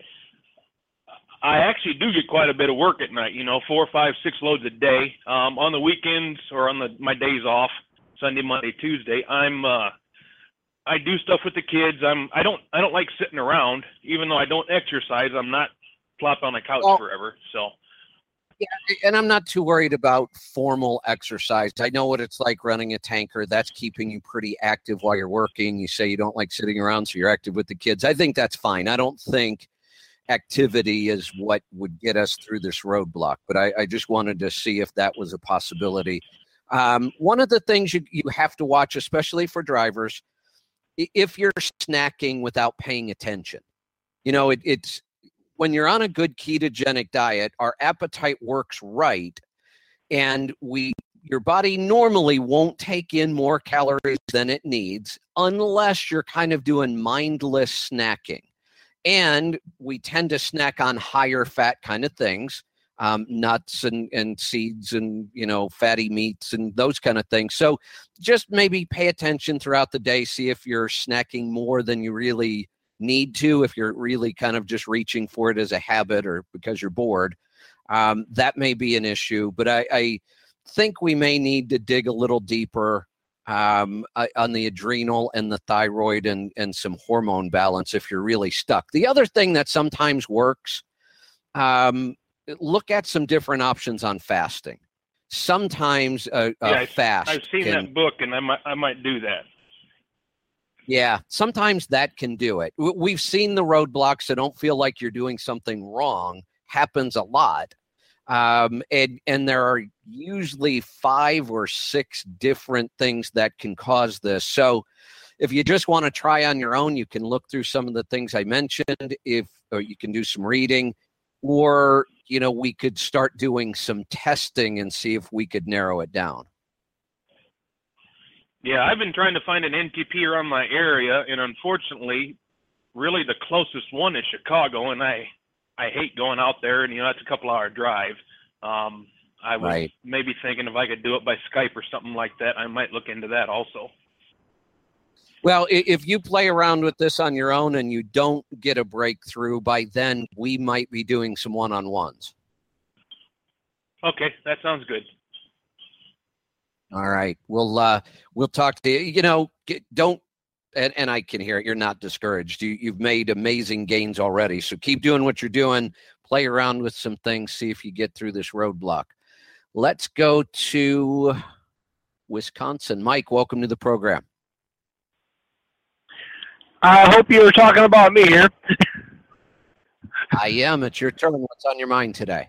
I actually do get quite a bit of work at night. You know, four, five, six loads a day. Um, on the weekends or on the my days off, Sunday, Monday, Tuesday, I'm uh, I do stuff with the kids. I'm I don't I don't like sitting around, even though I don't exercise. I'm not plopped on a couch well, forever. So yeah, and I'm not too worried about formal exercise. I know what it's like running a tanker. That's keeping you pretty active while you're working. You say you don't like sitting around, so you're active with the kids. I think that's fine. I don't think activity is what would get us through this roadblock, but I, I just wanted to see if that was a possibility. Um, one of the things you, you have to watch, especially for drivers, if you're snacking without paying attention. You know, it, it's when you're on a good ketogenic diet, our appetite works right, and we your body normally won't take in more calories than it needs unless you're kind of doing mindless snacking. And we tend to snack on higher fat kind of things, um, nuts and, and seeds and, you know, fatty meats and those kind of things. So just maybe pay attention throughout the day, see if you're snacking more than you really need to if you're really kind of just reaching for it as a habit or because you're bored um, that may be an issue but I, I, think we may need to dig a little deeper um, on the adrenal and the thyroid and, and some hormone balance if you're really stuck. The other thing that sometimes works um, look at some different options on fasting. Sometimes a, a yeah, fast i've seen can, that book and I might, I might do that yeah, sometimes that can do it. We've seen the roadblocks that don't feel like you're doing something wrong happens a lot. Um, and and there are usually five or six different things that can cause this. So if you just want to try on your own, you can look through some of the things I mentioned. If or you can do some reading, or you know we could start doing some testing and see if we could narrow it down. Yeah, I've been trying to find an NTP around my area, and unfortunately, really the closest one is Chicago, and I I hate going out there, and you know that's a couple hour drive. Um, I was right. maybe thinking if I could do it by Skype or something like that, I might look into that also. Well, if you play around with this on your own and you don't get a breakthrough, by then we might be doing some one on ones. Okay, that sounds good. All right. We'll uh we'll talk to you. You know, get, don't and, and I can hear it. You're not discouraged. You you've made amazing gains already. So keep doing what you're doing. Play around with some things. See if you get through this roadblock. Let's go to Wisconsin. Mike, welcome to the program. I hope you were talking about me here. I am. It's your turn. What's on your mind today?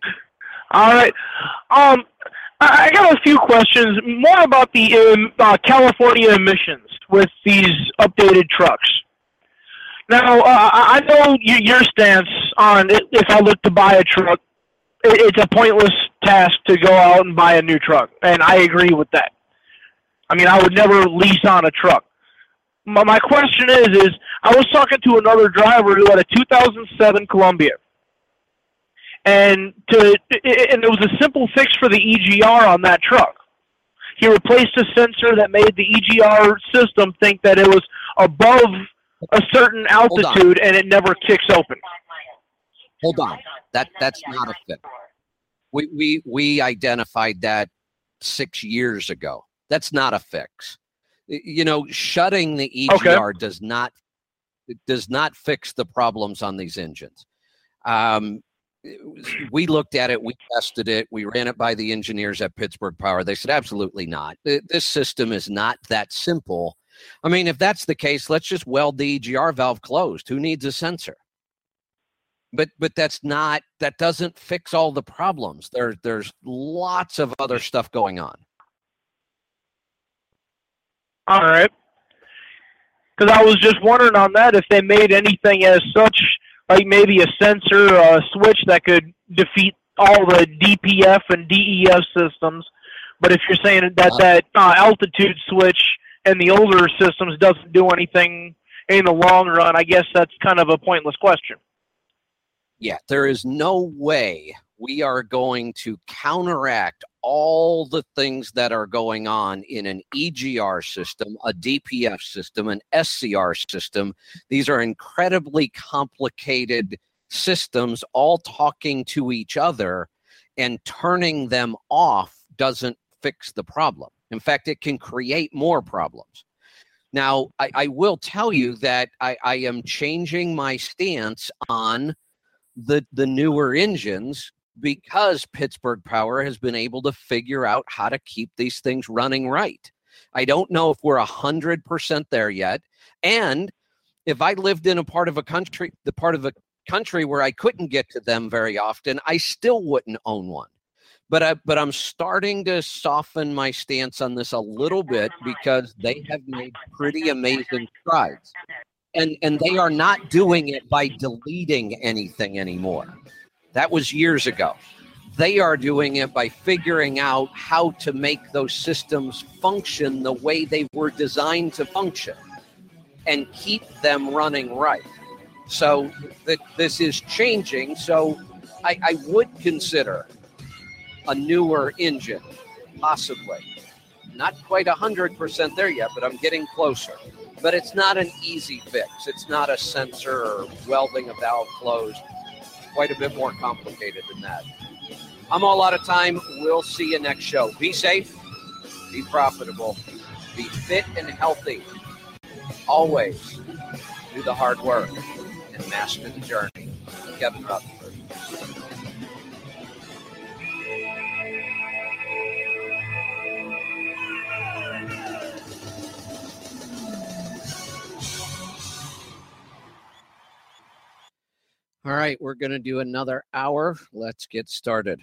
All right. Um, I got a few questions, more about the um, uh, California emissions with these updated trucks. Now, uh, I know your stance on if I look to buy a truck, it's a pointless task to go out and buy a new truck, and I agree with that. I mean, I would never lease on a truck. My question is, is I was talking to another driver who had a 2007 Columbia and to and it was a simple fix for the EGR on that truck. He replaced a sensor that made the EGR system think that it was above a certain altitude and it never kicks open. Hold on. That that's not a fix. We we we identified that 6 years ago. That's not a fix. You know, shutting the EGR okay. does not does not fix the problems on these engines. Um, we looked at it, we tested it, we ran it by the engineers at Pittsburgh Power. They said, absolutely not. This system is not that simple. I mean, if that's the case, let's just weld the EGR valve closed. Who needs a sensor? But but that's not that doesn't fix all the problems. There there's lots of other stuff going on. All right. Because I was just wondering on that if they made anything as such like maybe a sensor or a switch that could defeat all the DPF and DEF systems. But if you're saying that uh, that uh, altitude switch and the older systems doesn't do anything in the long run, I guess that's kind of a pointless question. Yeah, there is no way we are going to counteract all the things that are going on in an EGR system, a DPF system, an SCR system. These are incredibly complicated systems, all talking to each other, and turning them off doesn't fix the problem. In fact, it can create more problems. Now, I, I will tell you that I, I am changing my stance on the the newer engines because Pittsburgh Power has been able to figure out how to keep these things running right. I don't know if we're a hundred percent there yet. And if I lived in a part of a country, the part of a country where I couldn't get to them very often, I still wouldn't own one. But I, but I'm starting to soften my stance on this a little bit because they have made pretty amazing strides, and and they are not doing it by deleting anything anymore. That was years ago. They are doing it by figuring out how to make those systems function the way they were designed to function and keep them running right. So this is changing. So I, I would consider a newer engine, possibly. Not quite 100% there yet, but I'm getting closer. But it's not an easy fix. It's not a sensor or welding a valve closed quite a bit more complicated than that. I'm all out of time. We'll see you next show. Be safe, be profitable, be fit and healthy. Always do the hard work and master the journey. Kevin Rutherford. All right, we're going to do another hour. Let's get started.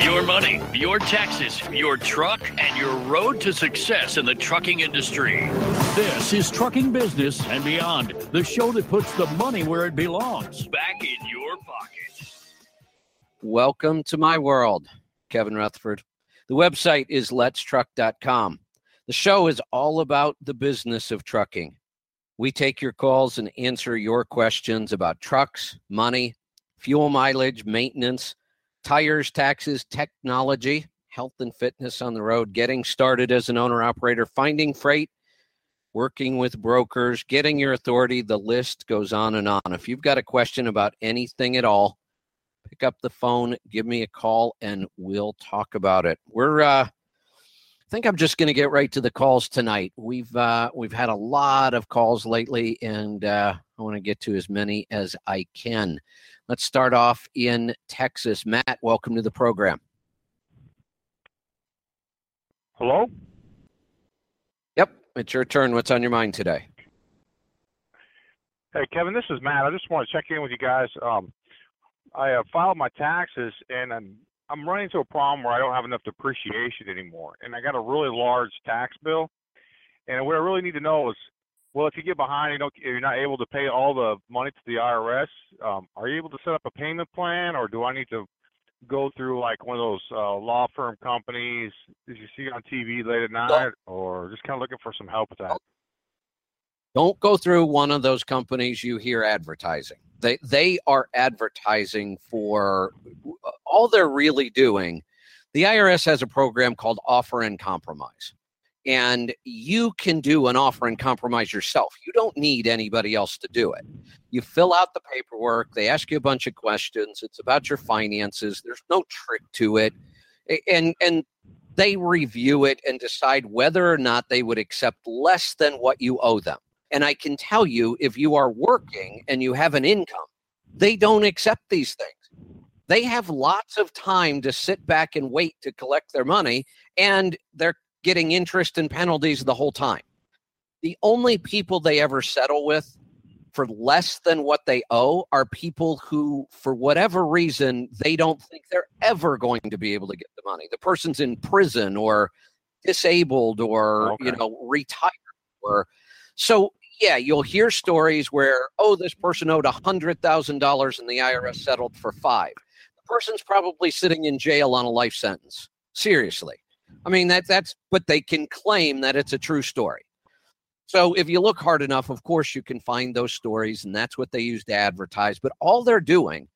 Your money, your taxes, your truck, and your road to success in the trucking industry. This is Trucking Business and Beyond, the show that puts the money where it belongs. Back in your pocket. Welcome to my world, Kevin Rutherford. The website is letstruck.com. The show is all about the business of trucking. We take your calls and answer your questions about trucks, money, fuel mileage, maintenance, tires, taxes, technology, health and fitness on the road, getting started as an owner operator, finding freight, working with brokers, getting your authority. The list goes on and on. If you've got a question about anything at all, pick up the phone, give me a call, and we'll talk about it. We're uh, think I'm just going to get right to the calls tonight. We've uh, we've had a lot of calls lately, and uh, I want to get to as many as I can. Let's start off in Texas. Matt, welcome to the program. Hello. Yep, it's your turn. What's on your mind today? Hey, Kevin, this is Matt. I just want to check in with you guys. Um, I uh, filed my taxes, and I'm I'm running into a problem where I don't have enough depreciation anymore, and I got a really large tax bill. And what I really need to know is, well, if you get behind, you know, you're not able to pay all the money to the IRS. Um, are you able to set up a payment plan, or do I need to go through like one of those uh, law firm companies that you see on TV late at night, or just kind of looking for some help with that? Don't go through one of those companies you hear advertising. They they are advertising for all they're really doing. The IRS has a program called Offer in Compromise. And you can do an offer in compromise yourself. You don't need anybody else to do it. You fill out the paperwork, they ask you a bunch of questions. It's about your finances. There's no trick to it. And and they review it and decide whether or not they would accept less than what you owe them. And I can tell you, if you are working and you have an income, they don't accept these things. They have lots of time to sit back and wait to collect their money, and they're getting interest and penalties the whole time. The only people they ever settle with for less than what they owe are people who, for whatever reason, they don't think they're ever going to be able to get the money. The person's in prison or disabled or, okay. you know, retired or so yeah, you'll hear stories where, oh, this person owed $100,000 and the IRS settled for five. Person's probably sitting in jail on a life sentence. Seriously. I mean, that that's but they can claim that it's a true story. So if you look hard enough, of course you can find those stories, and that's what they use to advertise. But all they're doing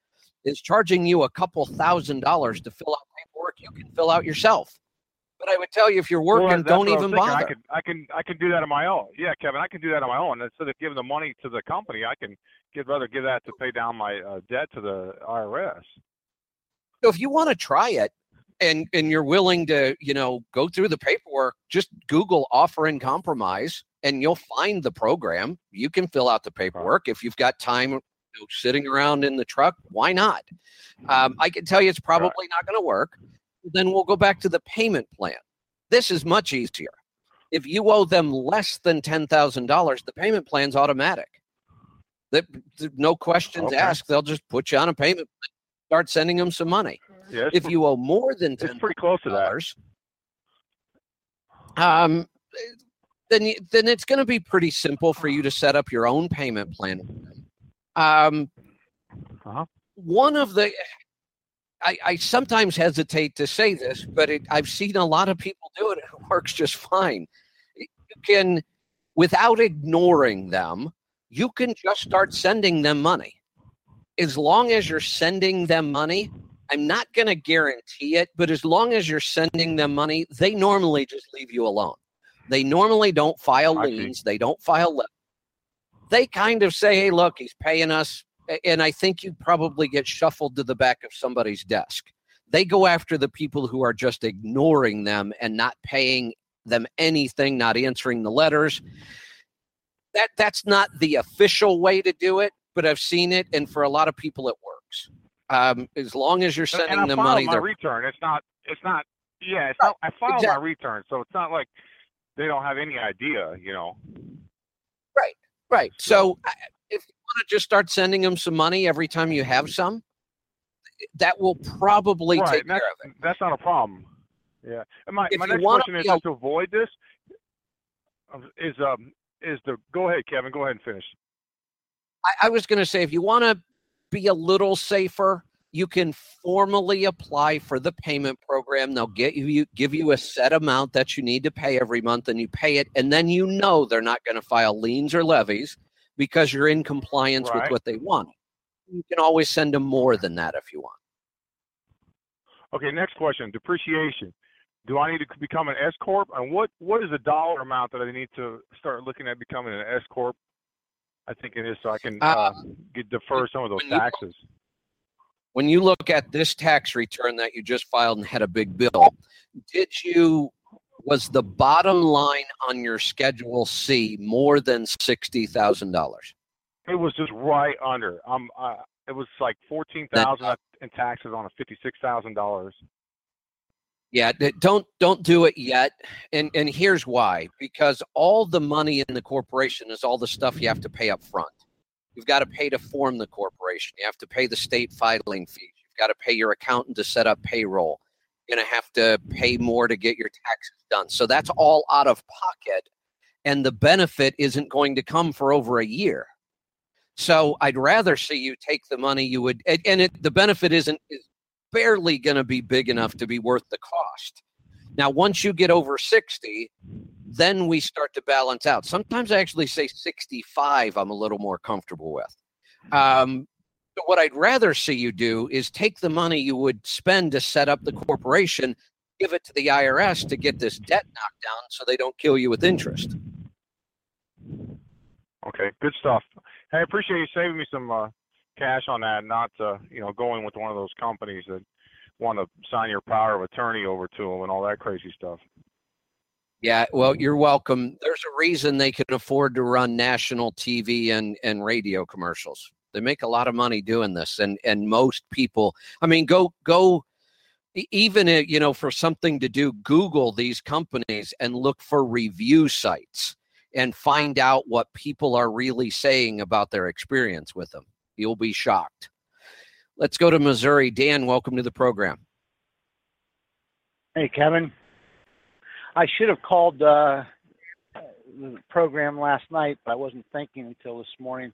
is charging you a couple thousand dollars to fill out paperwork you can fill out yourself. But I would tell you if you're working, Well, don't even bother. I can, I can, I can do that on my own. Yeah, Kevin, I can do that on my own. Instead of giving the money to the company, I can get rather give that to pay down my uh, debt to the IRS. So if you want to try it and and you're willing to, you know, go through the paperwork, just Google offer in compromise and you'll find the program. You can fill out the paperwork if you've got time you know, sitting around in the truck, why not? Um, I can tell you it's probably not going to work. Then we'll go back to the payment plan. This is much easier. If you owe them less than $10,000, the payment plan's automatic. That no questions Okay. asked. They'll just put you on a payment plan, start sending them some money. Yeah, If you owe more than it's ten pretty close to that. dollars, um, then you, then it's going to be pretty simple for you to set up your own payment plan. Um, Uh-huh. one of the I, I sometimes hesitate to say this, but it, I've seen a lot of people do it. and It <laughs> works just fine. You can, without ignoring them, you can just start sending them money. As long as you're sending them money, I'm not going to guarantee it, but as long as you're sending them money, they normally just leave you alone. They normally don't file I liens. They don't file. Le- they kind of say, "Hey, look, he's paying us," and I think you probably get shuffled to the back of somebody's desk. They go after the people who are just ignoring them and not paying them anything, not answering the letters. That that's not the official way to do it, but I've seen it, and for a lot of people, it works. Um, as long as you're sending and I them money, my they're return. It's not. It's not. Yeah, it's not. I filed exactly. my return, so it's not like they don't have any idea. You know. Right, right. So I- if you want to just start sending them some money every time you have some, that will probably right. take that's, care of it. that's not a problem. Yeah. And my If my next question is to avoid this. Is um is the go ahead, Kevin. Go ahead and finish. I, I was going to say, if you want to be a little safer, you can formally apply for the payment program. They'll get you, you give you a set amount that you need to pay every month, and you pay it, and then you know they're not going to file liens or levies because you're in compliance with what they want. You can always send them more than that if you want. Okay, next question. Depreciation. Do I need to become an S corp? And what what is the dollar amount that I need to start looking at becoming an S corp? I think it is so I can uh, Uh, get defer some of those when you- taxes. when you look at this tax return that you just filed and had a big bill, did you was the bottom line on your schedule C more than sixty thousand dollars? It was just right under. Um, uh, it was like fourteen thousand in taxes on a fifty-six thousand dollars. Yeah, don't don't do it yet. And and here's why: because all the money in the corporation is all the stuff you have to pay up front. You've got to pay to form the corporation. You have to pay the state filing fees. You've got to pay your accountant to set up payroll. You're going to have to pay more to get your taxes done. So that's all out of pocket, and the benefit isn't going to come for over a year. So I'd rather see you take the money you would, and, and it, the benefit isn't is barely going to be big enough to be worth the cost. Now, once you get over 60, then we start to balance out. Sometimes I actually say 65, I'm a little more comfortable with. Um, but what I'd rather see you do is take the money you would spend to set up the corporation, give it to the IRS to get this debt knocked down so they don't kill you with interest. Okay, good stuff. Hey, I appreciate you saving me some uh, cash on that, not uh, you know going with one of those companies that want to sign your power of attorney over to them and all that crazy stuff. Yeah, well, you're welcome. There's a reason they can afford to run national TV and, and radio commercials. They make a lot of money doing this, and and most people. I mean, go go, e- even uh, you know for something to do, Google these companies and look for review sites and find out what people are really saying about their experience with them. You'll be shocked. Let's go to Missouri. Dan, welcome to the program. Hey, Kevin. I should have called uh, the program last night, but I wasn't thinking until this morning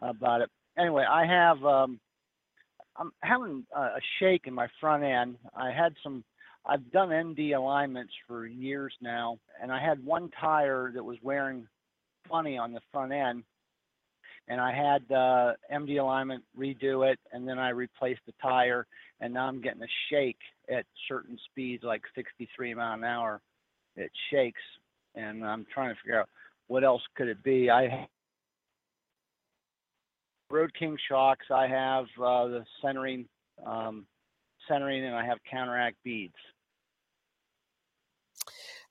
about it. Anyway, I have um, I'm having a shake in my front end. I had some I've done MD alignments for years now, and I had one tire that was wearing funny on the front end, and I had the MD alignment redo it, and then I replaced the tire, and now I'm getting a shake at certain speeds, like 63 mile an hour. It shakes, and I'm trying to figure out what else could it be. I Road King shocks. I have uh, the centering, um, centering, and I have counteract beads.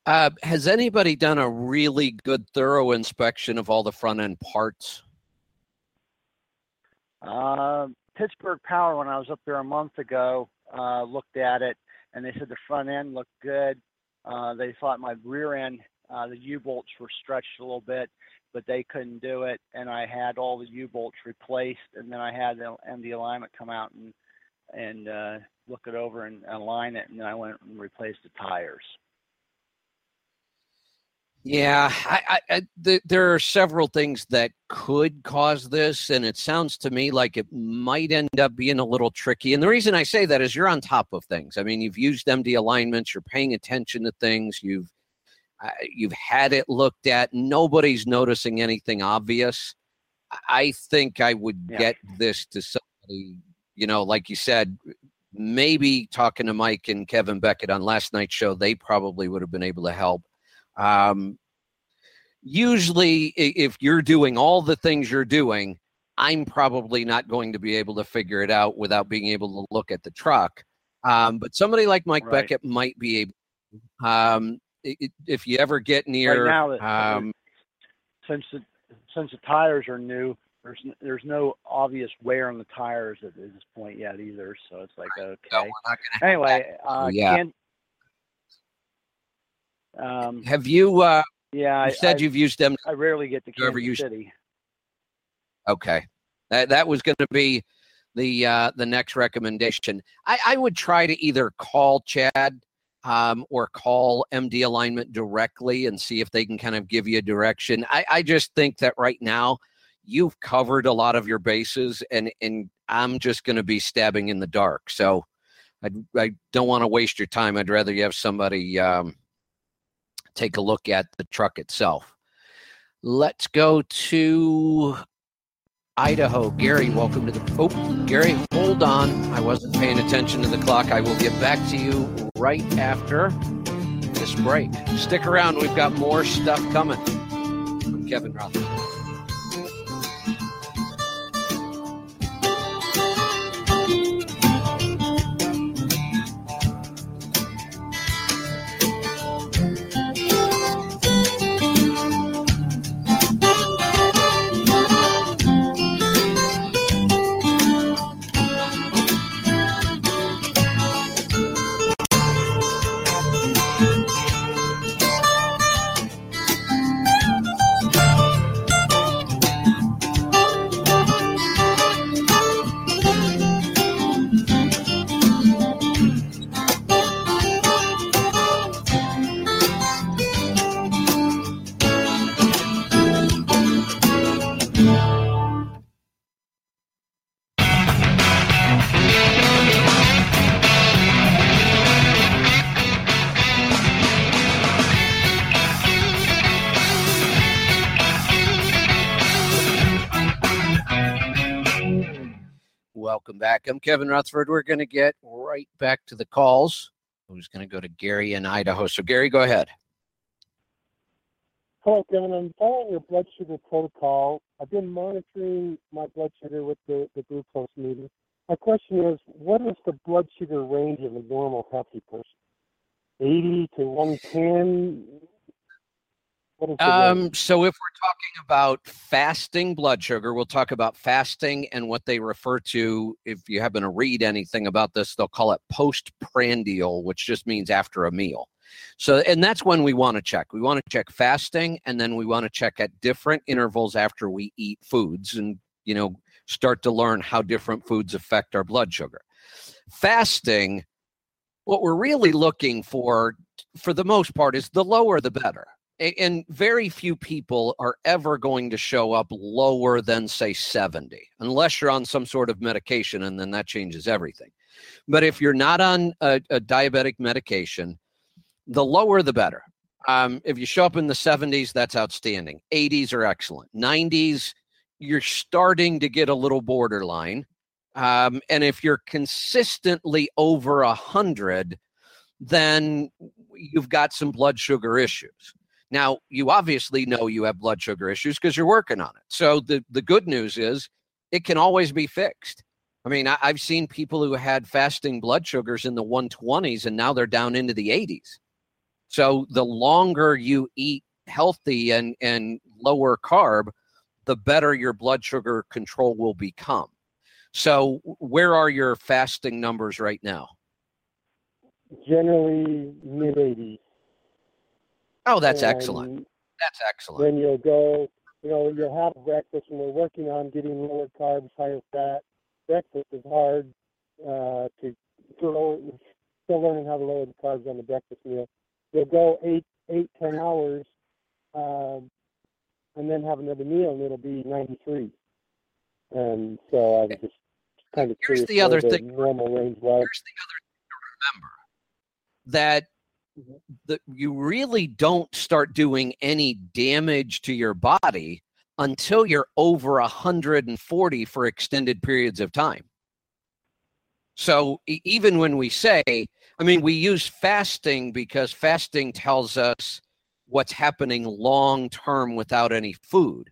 Uh, has anybody done a really good, thorough inspection of all the front end parts? Uh, Pittsburgh Power, when I was up there a month ago, uh, looked at it and they said the front end looked good. Uh, they thought my rear end, uh, the U bolts were stretched a little bit, but they couldn't do it. And I had all the U bolts replaced, and then I had the alignment come out and and uh, look it over and align it, and then I went and replaced the tires. Yeah, I, I, th- there are several things that could cause this, and it sounds to me like it might end up being a little tricky. And the reason I say that is you're on top of things. I mean, you've used MD alignments, you're paying attention to things, you've uh, you've had it looked at. Nobody's noticing anything obvious. I think I would Yeah. get this to somebody, you know, like you said, maybe talking to Mike and Kevin Beckett on last night's show, they probably would have been able to help. Um, usually, if you're doing all the things you're doing, I'm probably not going to be able to figure it out without being able to look at the truck. Um, but somebody like Mike Right. Beckett might be able. Um, if you ever get near, right now, that um, since the since the tires are new, there's there's no obvious wear on the tires at this point yet either. So it's like okay. no, we're not gonna have Anyway, uh, yeah. can, um, have you? Uh, yeah, you I, said I, you've used them. I rarely get to Kansas used- City. Okay, that that was going to be the uh, the next recommendation. I, I would try to either call Chad um, or call MD Alignment directly and see if they can kind of give you a direction. I, I just think that right now you've covered a lot of your bases, and and I'm just going to be stabbing in the dark. So I I don't want to waste your time. I'd rather you have somebody um, take a look at the truck itself. Let's go to Idaho. Gary, welcome to the. Oh, Gary, hold on. I wasn't paying attention to the clock. I will get back to you right after this break. Stick around. We've got more stuff coming from Kevin Roth. Back. I'm Kevin Rutherford. We're going to get right back to the calls. Who's going to go to Gary in Idaho? So, Gary, go ahead. Hello, Kevin. I'm following your blood sugar protocol. I've been monitoring my blood sugar with the, the glucose meter. My question is, what is the blood sugar range of a normal healthy person? 80 to 110? What is the range? Um, so if we're talking about fasting blood sugar, we'll talk about fasting and what they refer to. If you happen to read anything about this, they'll call it postprandial, which just means after a meal. So, and that's when we want to check. We want to check fasting, and then we want to check at different intervals after we eat foods, and you know, start to learn how different foods affect our blood sugar. Fasting, what we're really looking for, for the most part, is the lower the better and very few people are ever going to show up lower than say 70 unless you're on some sort of medication and then that changes everything But if you're not on a, a diabetic medication, the lower the better. Um, if you show up in the 70s, that's outstanding. 80s are excellent. 90s, you're starting to get a little borderline. Um, and if you're consistently over a hundred, then you've got some blood sugar issues. Now, you obviously know you have blood sugar issues because you're working on it. So the, the good news is it can always be fixed. I mean, I, have seen people who had fasting blood sugars in the 120s and now they're down into the 80s. So the longer you eat healthy and, and lower carb, the better your blood sugar control will become. So, where are your fasting numbers right now? Generally mid 80s. Oh, that's excellent. That's excellent. Then you'll go, you know, you'll have breakfast, and we're working on getting lower carbs, higher fat. Breakfast is hard uh, to, to lower, still learning how to lower the carbs on the breakfast meal. You'll go eight, eight, ten hours, um, and then have another meal, and it'll be 93. And so I'm just kind of here's the other thing. Normal range. Here's the other thing to remember that the, you really don't start doing any damage to your body until you're over 140 for extended periods of time. So even when we say, I mean, we use fasting because fasting tells us what's happening long term without any food.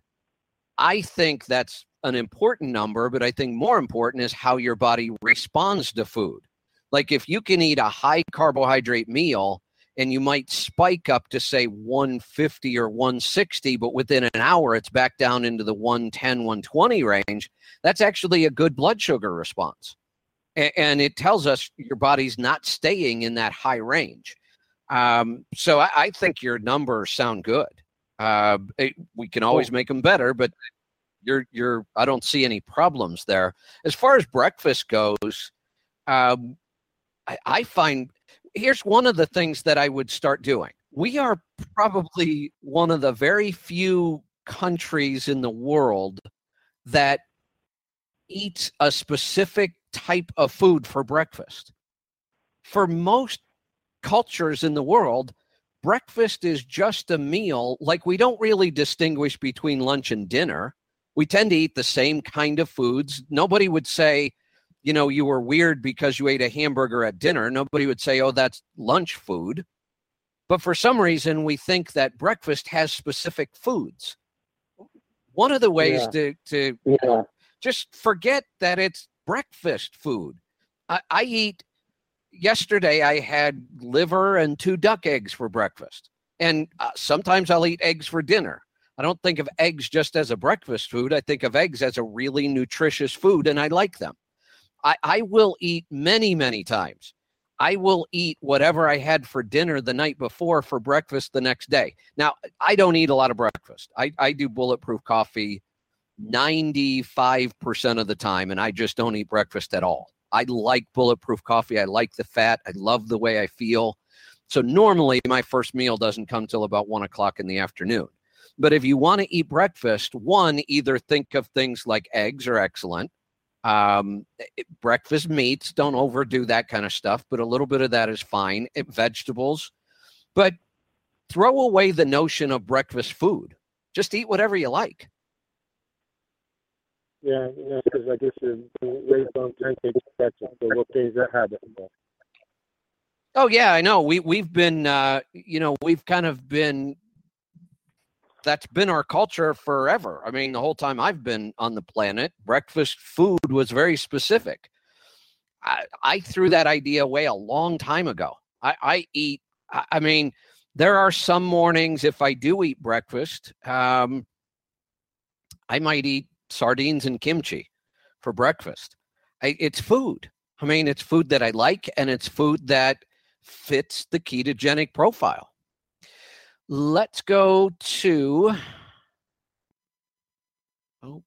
I think that's an important number, but I think more important is how your body responds to food. Like if you can eat a high carbohydrate meal and you might spike up to say 150 or 160, but within an hour it's back down into the 110, 120 range, that's actually a good blood sugar response. And it tells us your body's not staying in that high range. Um, so I, I, think your numbers sound good. Uh, it, we can always make them better, but you're you're I don't see any problems there. As far as breakfast goes, um, I, I find here's one of the things that I would start doing. We are probably one of the very few countries in the world that eats a specific type of food for breakfast. For most cultures in the world, breakfast is just a meal. Like we don't really distinguish between lunch and dinner we tend to eat the same kind of foods. Nobody would say, you know, you were weird because you ate a hamburger at dinner. Nobody would say, oh, that's lunch food. But for some reason, we think that breakfast has specific foods. One of the ways yeah. to, to yeah. just forget that it's breakfast food. I, I eat, yesterday, I had liver and two duck eggs for breakfast. And uh, sometimes I'll eat eggs for dinner. I don't think of eggs just as a breakfast food. I think of eggs as a really nutritious food, and I like them. I, I will eat many, many times. I will eat whatever I had for dinner the night before for breakfast the next day. Now, I don't eat a lot of breakfast. I, I do bulletproof coffee 95% of the time, and I just don't eat breakfast at all. I like bulletproof coffee. I like the fat. I love the way I feel. So normally my first meal doesn't come till about one o'clock in the afternoon. But if you want to eat breakfast, one, either think of things like eggs are excellent. Um, breakfast meats, don't overdo that kind of stuff, but a little bit of that is fine. It, vegetables, but throw away the notion of breakfast food. Just eat whatever you like. Yeah, because I guess you're raised on pancakes, so what change that habit? Oh yeah, I know. We we've been, uh, you know, we've kind of been that's been our culture forever. I mean, the whole time I've been on the planet, breakfast food was very specific. I, I threw that idea away a long time ago. I, I eat, I, I, mean, there are some mornings if I do eat breakfast, um, I might eat sardines and kimchi for breakfast. It's food. I mean, it's food that I like and it's food that fits the ketogenic profile. Let's go to. Oh,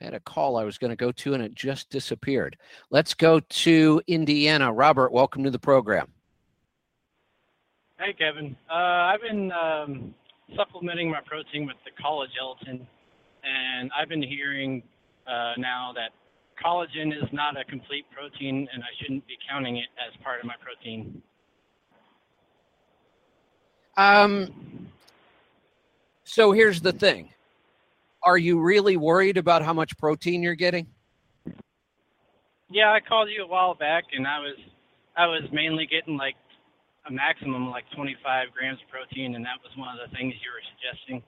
I had a call I was going to go to and it just disappeared. Let's go to Indiana. Robert, welcome to the program. Hey, Kevin. Uh, I've been um, supplementing my protein with the collagen and I've been hearing uh, now that collagen is not a complete protein, and I shouldn't be counting it as part of my protein. Um, so here's the thing. Are you really worried about how much protein you're getting? Yeah, I called you a while back, and I was I was mainly getting like a maximum like 25 grams of protein, and that was one of the things you were suggesting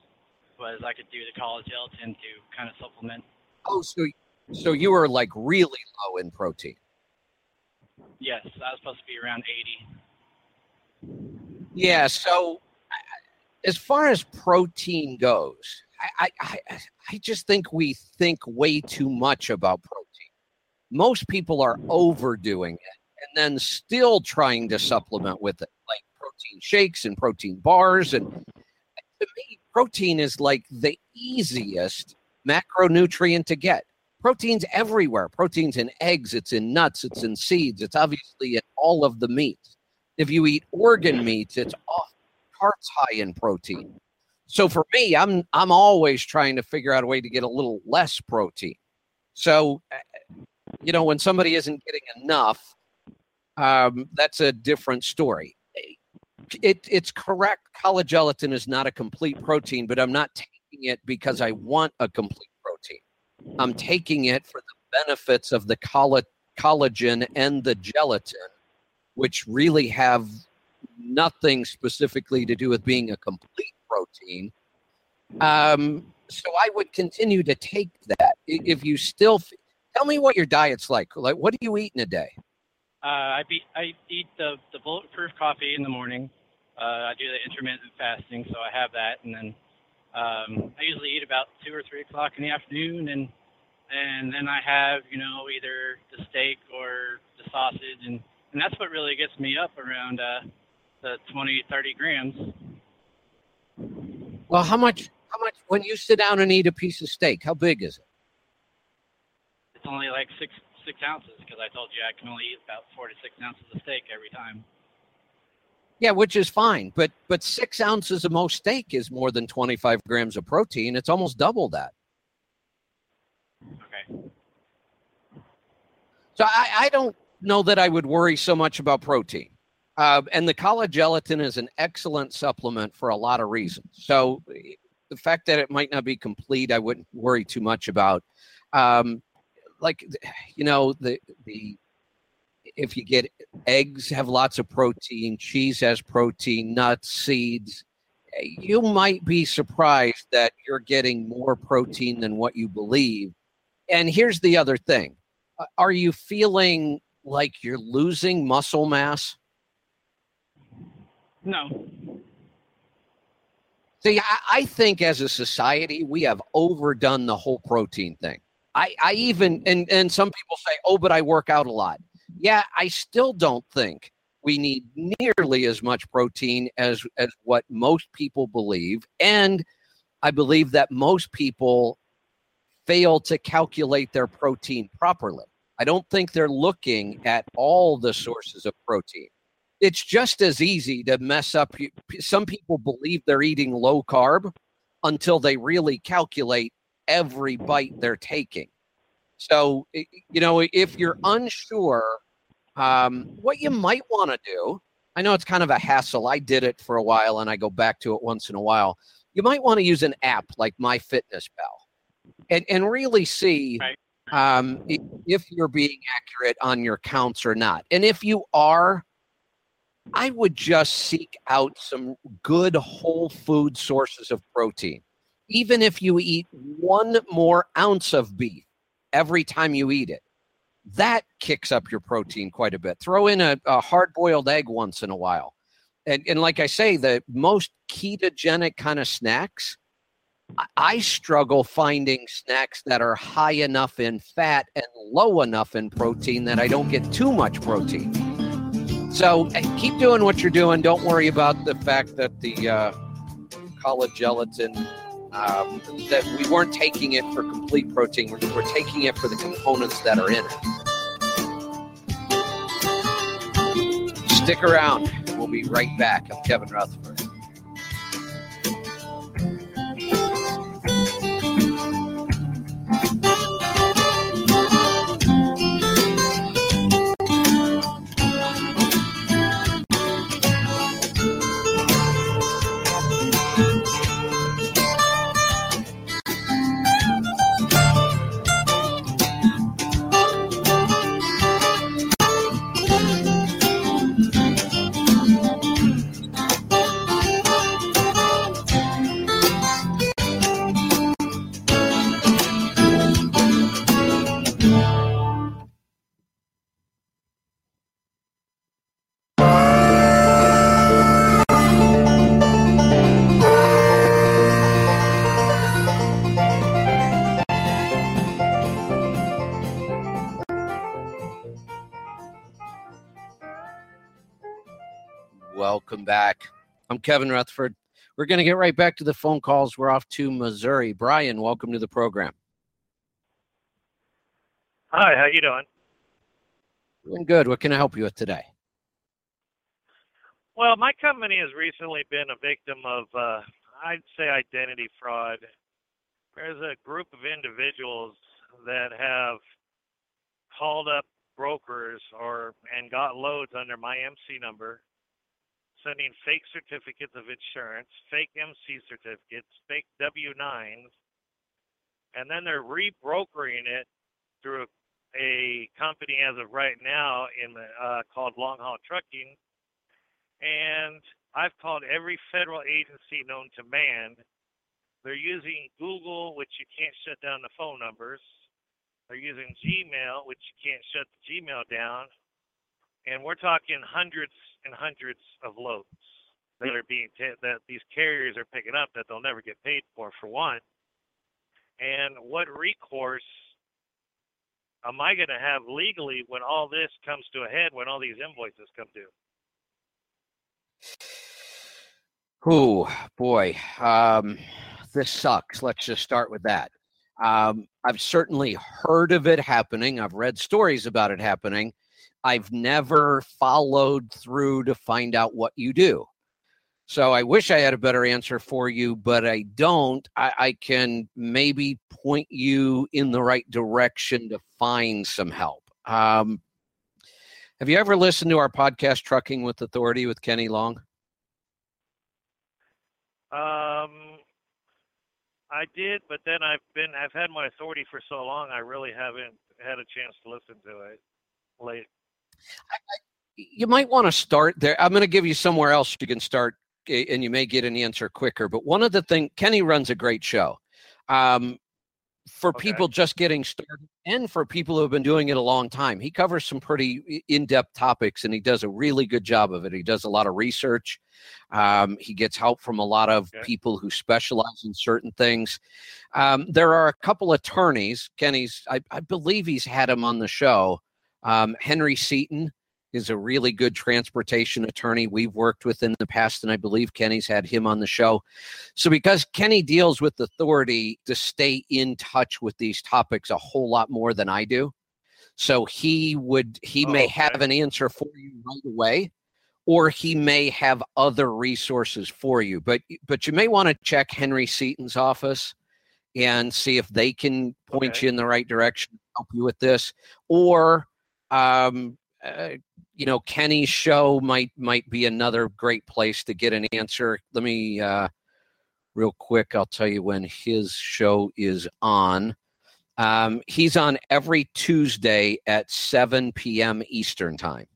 was I could do the collagen gelatin to kind of supplement. Oh, so so you were like really low in protein. Yes, I was supposed to be around 80. Yeah. So as far as protein goes, I, I, I, just think we think way too much about protein. Most people are overdoing it and then still trying to supplement with it, like protein shakes and protein bars. And to me, protein is like the easiest macronutrient to get. Protein's everywhere. Protein's in eggs, it's in nuts, it's in seeds, it's obviously in all of the meats. If you eat organ meats, it's off charts high in protein. So for me, I'm I'm always trying to figure out a way to get a little less protein. So, uh, you know, when somebody isn't getting enough, um, that's a different story. It, it's correct. Collagen gelatin is not a complete protein, but I'm not taking it because I want a complete protein. I'm taking it for the benefits of the colla- collagen and the gelatin, which really have nothing specifically to do with being a complete protein. Um, so I would continue to take that. If you still f- tell me what your diet's like, like what do you eat in a day? Uh, I, be, I eat the, the bulletproof coffee in the morning. Uh, I do the intermittent fasting, so I have that, and then um, I usually eat about two or three o'clock in the afternoon, and and then I have you know either the steak or the sausage, and and that's what really gets me up around uh, the 20, 30 grams. Well, how much? How much? When you sit down and eat a piece of steak, how big is it? It's only like six six ounces because I told you I can only eat about four to six ounces of steak every time. Yeah, which is fine, but but six ounces of most steak is more than twenty five grams of protein. It's almost double that. Okay. So I, I don't know that I would worry so much about protein. Uh, and the collagen gelatin is an excellent supplement for a lot of reasons. So the fact that it might not be complete, I wouldn't worry too much about. Um, like, you know, the the if you get eggs have lots of protein, cheese has protein, nuts, seeds. You might be surprised that you're getting more protein than what you believe. And here's the other thing: Are you feeling like you're losing muscle mass? No. See, I, I, think as a society, we have overdone the whole protein thing. I, I even, and, and some people say, oh, but I work out a lot. Yeah, I still don't think we need nearly as much protein as, as what most people believe. And I believe that most people fail to calculate their protein properly. I don't think they're looking at all the sources of protein it's just as easy to mess up. Some people believe they're eating low carb until they really calculate every bite they're taking. So, you know, if you're unsure, um, what you might want to do, I know it's kind of a hassle. I did it for a while and I go back to it once in a while. You might want to use an app like MyFitnessPal and, and really see um, if you're being accurate on your counts or not. And if you are, I would just seek out some good whole food sources of protein. Even if you eat one more ounce of beef every time you eat it, that kicks up your protein quite a bit. Throw in a, a hard boiled egg once in a while. And, and like I say, the most ketogenic kind of snacks, I struggle finding snacks that are high enough in fat and low enough in protein that I don't get too much protein. So keep doing what you're doing. Don't worry about the fact that the uh, collagen gelatin um, that we weren't taking it for complete protein. We're, we're taking it for the components that are in it. Stick around. We'll be right back. I'm Kevin Rutherford. Welcome back. I'm Kevin Rutherford. We're going to get right back to the phone calls. We're off to Missouri. Brian, welcome to the program. Hi, how you doing? Doing good. What can I help you with today? Well, my company has recently been a victim of, uh, I'd say, identity fraud. There's a group of individuals that have called up brokers or and got loads under my MC number, sending fake certificates of insurance, fake MC certificates, fake W-9s, and then they're rebrokering it through a company as of right now in the, uh, called Long Haul Trucking, and I've called every federal agency known to man. They're using Google, which you can't shut down the phone numbers. They're using Gmail, which you can't shut the Gmail down. And we're talking hundreds and hundreds of loads that are being t- that these carriers are picking up that they'll never get paid for, for one. And what recourse am I going to have legally when all this comes to a head, when all these invoices come due? Oh boy, um, this sucks. Let's just start with that. Um, I've certainly heard of it happening. I've read stories about it happening. I've never followed through to find out what you do. So I wish I had a better answer for you, but I don't. I, I can maybe point you in the right direction to find some help. Um, have you ever listened to our podcast, Trucking with Authority with Kenny Long? Um, I did, but then I've been I've had my authority for so long, I really haven't had a chance to listen to it late. You might want to start there. I'm going to give you somewhere else you can start, and you may get an answer quicker. But one of the things Kenny runs a great show. Um, for people just getting started and for people who have been doing it a long time. He covers some pretty in depth topics and he does a really good job of it. He does a lot of research. Um, he gets help from a lot of Okay. people who specialize in certain things. Um, there are a couple attorneys. Kenny's, I, I believe he's had him on the show. Um, Henry Seaton is a really good transportation attorney we've worked with in the past, and I believe Kenny's had him on the show. So, because Kenny deals with authority to stay in touch with these topics a whole lot more than I do, so he would he may have an answer for you right away, or he may have other resources for you. But but you may want to check Henry Seaton's office and see if they can point you in the right direction, help you with this, or um, uh, you know Kenny's show might might be another great place to get an answer. Let me uh, real quick. I'll tell you when his show is on. Um, he's on every Tuesday at 7 p.m. Eastern time.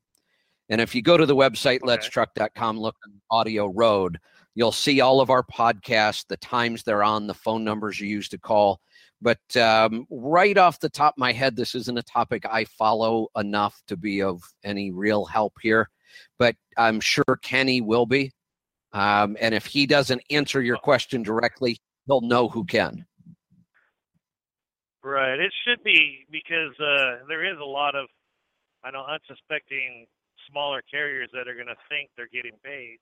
And if you go to the website, letstruck.com, look on Audio Road, you'll see all of our podcasts, the times they're on, the phone numbers you use to call. But um, right off the top of my head, this isn't a topic I follow enough to be of any real help here. But I'm sure Kenny will be. Um, and if he doesn't answer your question directly, he'll know who can. Right. It should be because uh, there is a lot of, I know, unsuspecting smaller carriers that are going to think they're getting paid,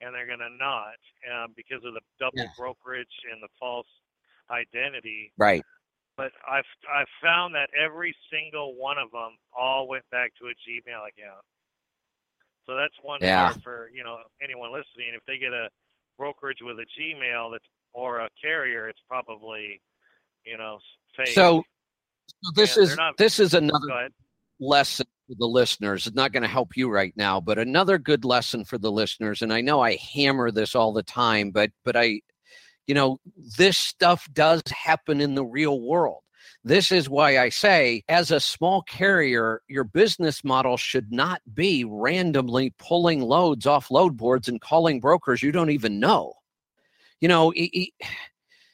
and they're going to not um, because of the double brokerage and the false identity. Right. But I've I've found that every single one of them all went back to a Gmail account. So that's one Yeah. for you know anyone listening. If they get a brokerage with a Gmail that's or a carrier, it's probably you know fake. So, so this And is not- this is another lesson for the listeners. It's not going to help you right now, but another good lesson for the listeners. And I know I hammer this all the time, but but I, you know, this stuff does happen in the real world. This is why I say, as a small carrier, your business model should not be randomly pulling loads off load boards and calling brokers you don't even know. You know, <sighs> you,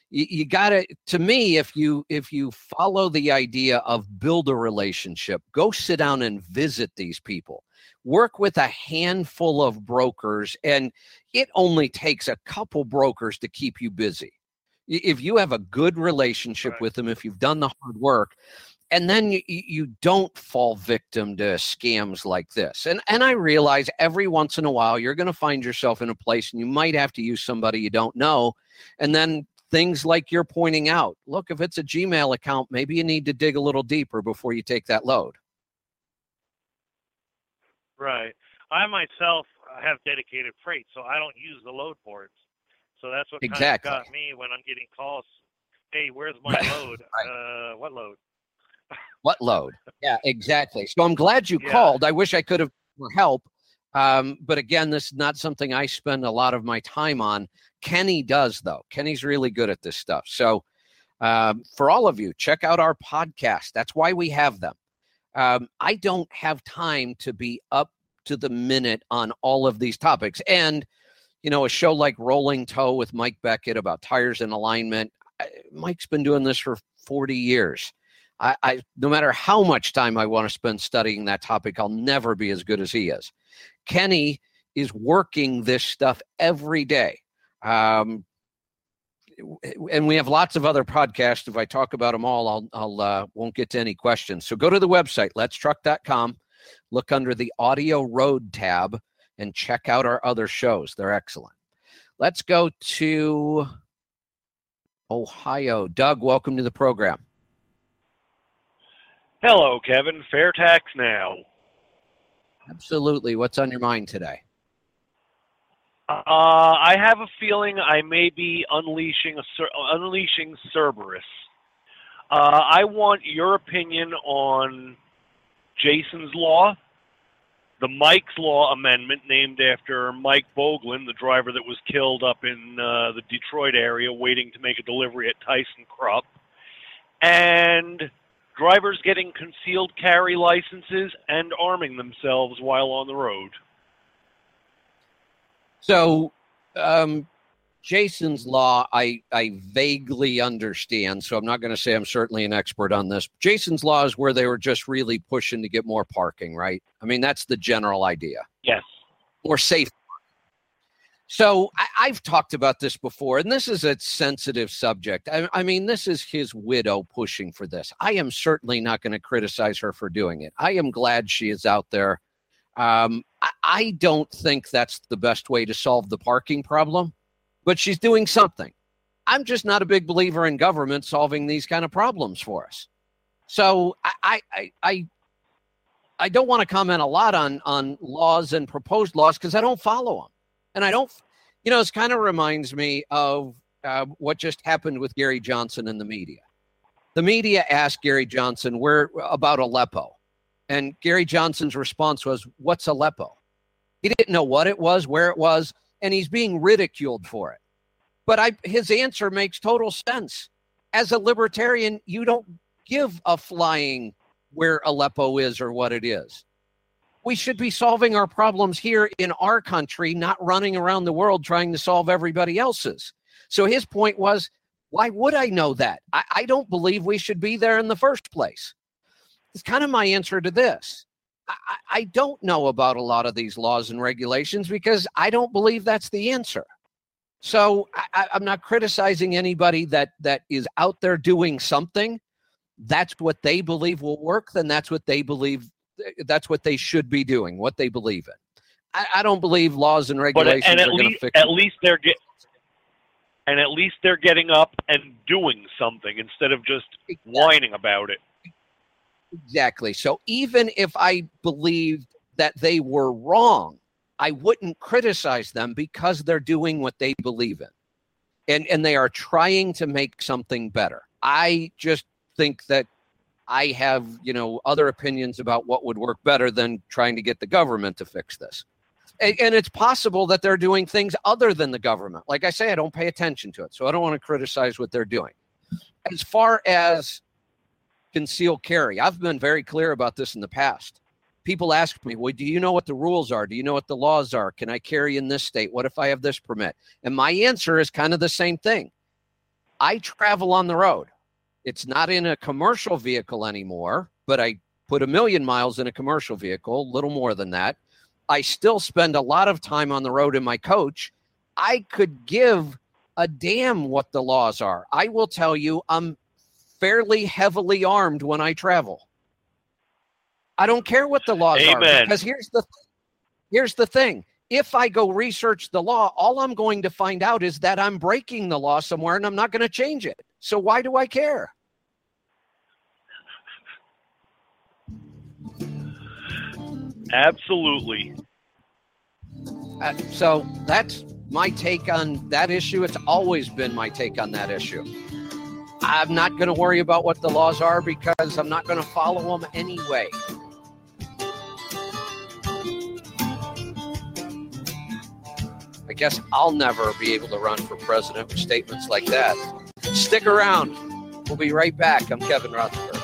you got to to me if you if you follow the idea of build a relationship go sit down and visit these people work with a handful of brokers and it only takes a couple brokers to keep you busy if you have a good relationship with them if you've done the hard work and then you, you don't fall victim to scams like this. And and I realize every once in a while you're going to find yourself in a place and you might have to use somebody you don't know, and then things like you're pointing out. Look, if it's a Gmail account, maybe you need to dig a little deeper before you take that load. Right. I myself have dedicated freight, so I don't use the load boards. So that's what Exactly. kind of got me when I'm getting calls. Hey, where's my Right. load? <laughs> Uh, what load? <laughs> What load? Yeah, exactly. So I'm glad you Yeah. called. I wish I could have help. Um, but again, this is not something I spend a lot of my time on. Kenny does, though. Kenny's really good at this stuff. So um, for all of you, check out our podcast. That's why we have them. Um, I don't have time to be up to the minute on all of these topics. And, you know, a show like Rolling Toe with Mike Beckett about tires and alignment, Mike's been doing this for 40 years. I, I no matter how much time I want to spend studying that topic, I'll never be as good as he is. Kenny is working this stuff every day. Um, and we have lots of other podcasts. If I talk about them all, I'll, I'll uh, won't get to any questions. So go to the website, letstruck.com, look under the audio road tab, and check out our other shows. They're excellent. Let's go to Ohio. Doug, welcome to the program. Hello, Kevin. Fair tax now. Absolutely. What's on your mind today? Uh, I have a feeling I may be unleashing a unleashing Cerberus. Uh, I want your opinion on Jason's Law, the Mike's Law amendment, named after Mike Boglin, the driver that was killed up in uh, the Detroit area waiting to make a delivery at ThyssenKrupp, and drivers getting concealed carry licenses and arming themselves while on the road. So, um, Jason's law, I I vaguely understand. So I'm not going to say I'm certainly an expert on this. Jason's law is where they were just really pushing to get more parking, right? I mean, that's the general idea. Yes. More safe. So I, I've talked about this before, and this is a sensitive subject. I, I mean, this is his widow pushing for this. I am certainly not going to criticize her for doing it. I am glad she is out there. Um, I, don't think that's the best way to solve the parking problem, but she's doing something. I'm just not a big believer in government solving these kind of problems for us. So I I I I, don't want to comment a lot on on laws and proposed laws because I don't follow them, and I don't. You know, this kind of reminds me of uh, what just happened with Gary Johnson in the media. The media asked Gary Johnson where about Aleppo, and Gary Johnson's response was, "What's Aleppo?" He didn't know what it was, where it was, and he's being ridiculed for it. But I, his answer makes total sense. As a libertarian, you don't give a flying where Aleppo is or what it is. We should be solving our problems here in our country, not running around the world trying to solve everybody else's. So his point was, why would I know that? I, I don't believe we should be there in the first place. It's kind of my answer to this. I, I- don't know about a lot of these laws and regulations because I don't believe that's the answer. So I, I'm not criticizing anybody that that is out there doing something. That's what they believe will work. Then that's what they believe. Eh, that's what they should be doing. What they believe in. I, I don't believe laws and But regulations and are going to fix. at least they're get and at least they're getting up and doing something instead of just whining about it. Exactly. So even if I believed that they were wrong, I wouldn't criticize them because they're doing what they believe in. And and they are trying to make something better. I just think that I have, you know, other opinions about what would work better than trying to get the government to fix this. And, and it's possible that they're doing things other than the government. Like I say, I don't pay attention to it. So I don't want to criticize what they're doing. As far as concealed carry. I've been very clear about this in the past. People ask me, well, do you know what the rules are? Do you know what the laws are? Can I carry in this state? What if I have this permit? And my answer is kind of the same thing. I travel on the road. It's not in a commercial vehicle anymore, but I put a million miles in a commercial vehicle, little more than that. I still spend a lot of time on the road in my coach. I could give a damn what the laws are. I will tell you, I'm fairly heavily armed when I travel. I don't care what the laws are because here's the here's the thing. If I go research the law, all I'm going to find out is that I'm breaking the law somewhere and I'm not going to change it. So why do I care? Absolutely. Uh, so that's my take on that issue. It's always been my take on that issue. I'm not going to worry about what the laws are because I'm not going to follow them anyway. I guess I'll never be able to run for president with statements like that. Stick around. We'll be right back. I'm Kevin Rutherford.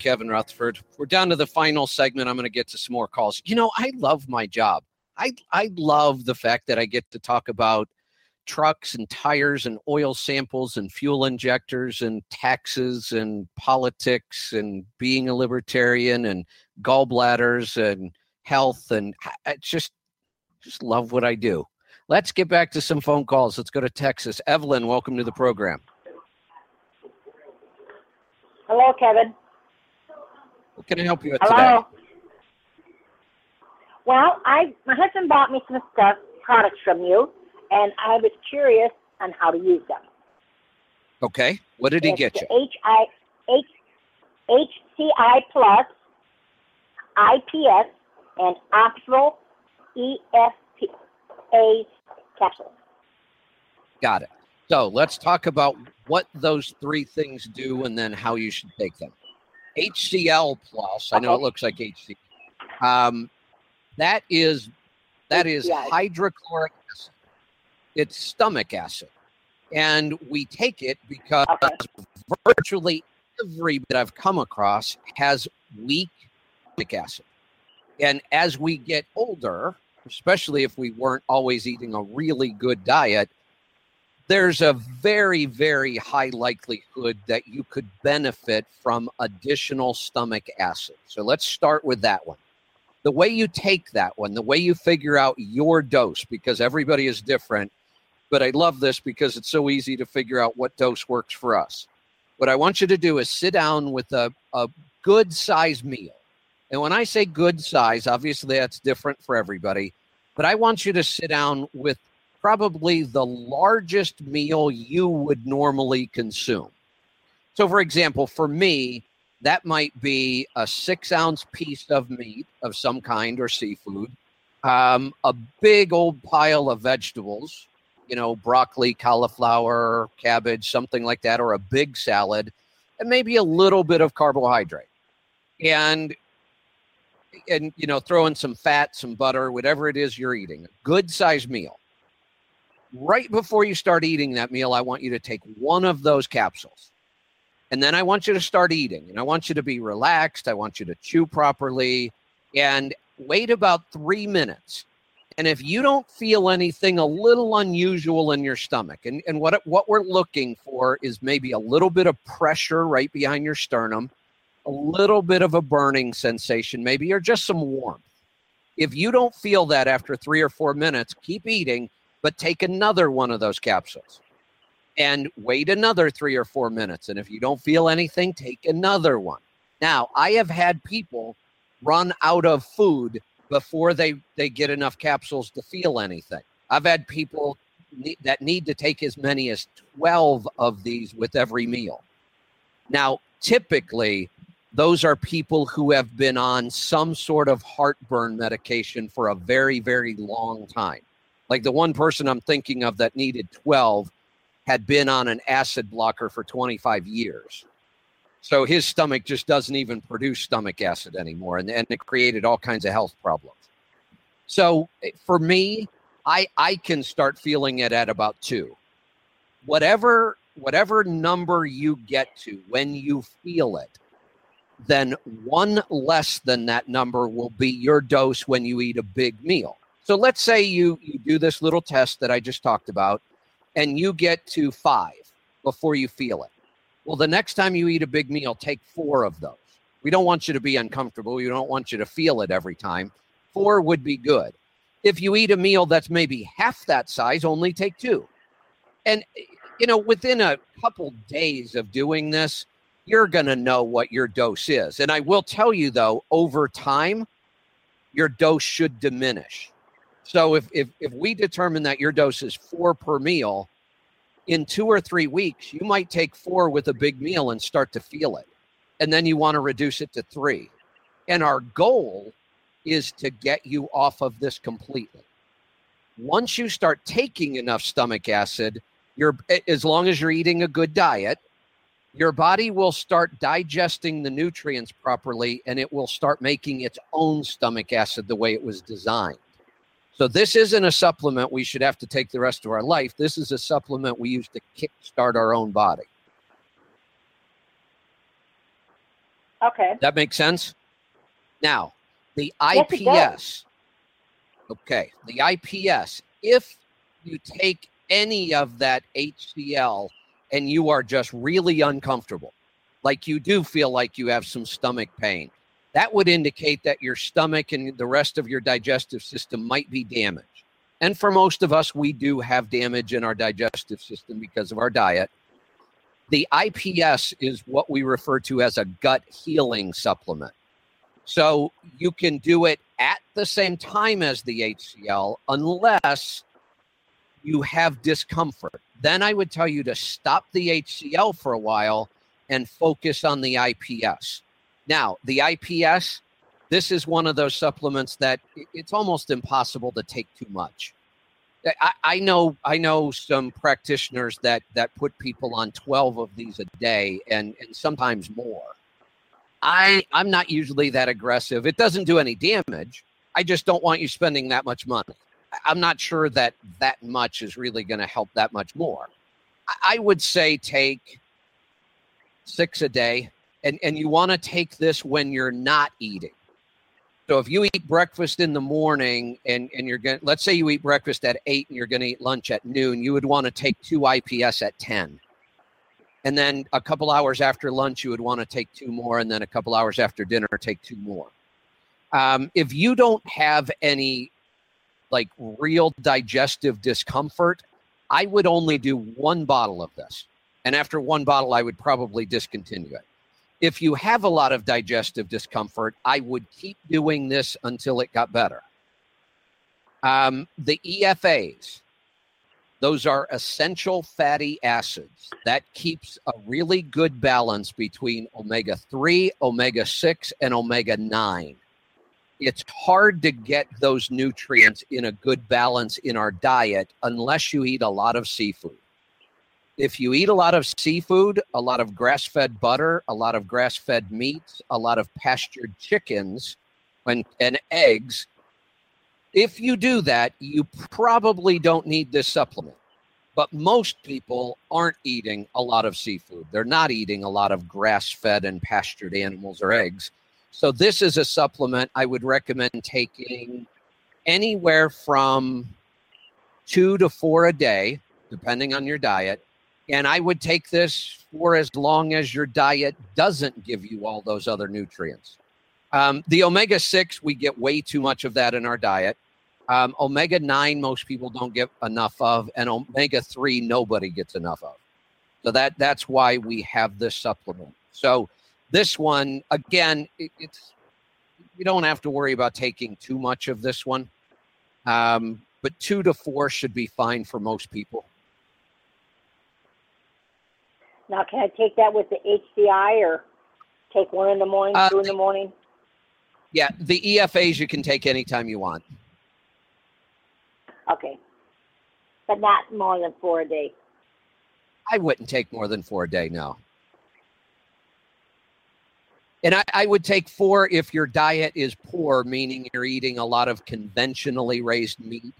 Kevin Rutherford. We're down to the final segment. I'm going to get to some more calls. You know, I love my job. I I love the fact that I get to talk about trucks and tires and oil samples and fuel injectors and taxes and politics and being a libertarian and gallbladders and health and I just just love what I do. Let's get back to some phone calls. Let's go to Texas. Evelyn, welcome to the program. Hello, Kevin. Can I help you with today? Hello. Well, I my husband bought me some stuff, products from you, and I was curious on how to use them. Okay. What did he It's get you? HI H HCI Plus, IPS, and optional E F P A capsules. Got it. So let's talk about what those three things do and then how you should take them. HCl plus, I know it looks like HCl. Um, that is that is hydrochloric acid. It's stomach acid. And we take it because virtually every bit I've come across has weak stomach acid. And as we get older, especially if we weren't always eating a really good diet, there's a very, very high likelihood that you could benefit from additional stomach acid. So let's start with that one. The way you take that one, the way you figure out your dose, because everybody is different, but I love this because it's so easy to figure out what dose works for us. What I want you to do is sit down with a, a good size meal. And when I say good size, obviously that's different for everybody, but I want you to sit down with probably the largest meal you would normally consume. So, for example, for me, that might be a six ounce piece of meat of some kind or seafood, um, a big old pile of vegetables, you know, broccoli, cauliflower, cabbage, something like that, or a big salad, and maybe a little bit of carbohydrate. And and you know, throw in some fat, some butter, whatever it is you're eating. A good sized meal right before you start eating that meal, I want you to take one of those capsules. And then I want you to start eating. And I want you to be relaxed. I want you to chew properly and wait about three minutes. And if you don't feel anything a little unusual in your stomach, and, and what, what we're looking for is maybe a little bit of pressure right behind your sternum, a little bit of a burning sensation, maybe, or just some warmth. If you don't feel that after three or four minutes, keep eating but take another one of those capsules and wait another three or four minutes. And if you don't feel anything, take another one. Now, I have had people run out of food before they, they get enough capsules to feel anything. I've had people that need to take as many as 12 of these with every meal. Now, typically, those are people who have been on some sort of heartburn medication for a very, very long time Like the one person I'm thinking of that needed 12 had been on an acid blocker for 25 years. So his stomach just doesn't even produce stomach acid anymore. And, and it created all kinds of health problems. So eh, for me, I, I can start feeling it at about two. Whatever whatever number you get to when you feel it, then one less than that number will be your dose when you eat a big meal. So let's say you you do this little test that I just talked about and you get to 5 before you feel it. Well, the next time you eat a big meal, take 4 of those. We don't want you to be uncomfortable. We don't want you to feel it every time. 4 would be good. If you eat a meal that's maybe half that size, only take 2. And you know, within a couple days of doing this, you're going to know what your dose is. And I will tell you though, over time, your dose should diminish. So if if if we determine that your dose is 4 per meal, in 2 or 3 weeks, you might take 4 with a big meal and start to feel it. And then you want to reduce it to 3. And our goal is to get you off of this completely. Once you start taking enough stomach acid, you're as long as you're eating a good diet, your body will start digesting the nutrients properly and it will start making its own stomach acid the way it was designed. So this isn't a supplement we should have to take the rest of our life. This is a supplement we use to kickstart our own body. Okay. That makes sense? Now, the IPS. Yes, okay, the IPS, if you take any of that HCl and you are just really uncomfortable, like you do feel like you have some stomach pain, that would indicate that your stomach and the rest of your digestive system might be damaged. And for most of us, we do have damage in our digestive system because of our diet. The IPS is what we refer to as a gut healing supplement. So you can do it at the same time as the HCl unless you have discomfort. Then I would tell you to stop the HCl for a while and focus on the IPS. Now, the IPS, this is one of those supplements that it's almost impossible to take too much. I, I know I know some practitioners that that put people on 12 of these a day and, and sometimes more. I I'm not usually that aggressive. It doesn't do any damage. I just don't want you spending that much money. I'm not sure that that much is really going to help that much more. I- I would say take six a day, and and you want to take this when you're not eating. So if you eat breakfast in the morning and and you're going, let's say you eat breakfast at eight and you're going to eat lunch at noon, you would want to take two IPS at ten. And then a couple hours after lunch, you would want to take two more, and then a couple hours after dinner, take two more. Um, if you don't have any like real digestive discomfort, I would only do one bottle of this. And after one bottle, I would probably discontinue it. If you have a lot of digestive discomfort, I would keep doing this until it got better. Um, the EFAs, those are essential fatty acids. That keeps a really good balance between omega 3, omega 6, and omega 9 it's hard to get those nutrients in a good balance in our diet unless you eat a lot of seafood. If you eat a lot of seafood, a lot of grass fed butter, a lot of grass fed meats, a lot of pastured chickens, and, and eggs, if you do that, you probably don't need this supplement. But most people aren't eating a lot of seafood. They're not eating a lot of grass fed and pastured animals or eggs. So this is a supplement I would recommend taking anywhere from two to four a day, depending on your diet. And I would take this for as long as your diet doesn't give you all those other nutrients. Um, the omega 6, we get way too much of that in our diet. Um, omega 9, most people don't get enough of. And omega 3, nobody gets enough of. So that that's why we have this supplement. So this one, again, it, it's you don't have to worry about taking too much of this one. Um, but two to four should be fine for most people. Now, can I take that with the HCI or take one in the morning, Uh, two in the morning? Yeah, the EFAs you can take anytime you want. Okay. but not more than four a day. I wouldn't take more than four a day, no. And I, I would take four if your diet is poor, meaning you're eating a lot of conventionally raised meat.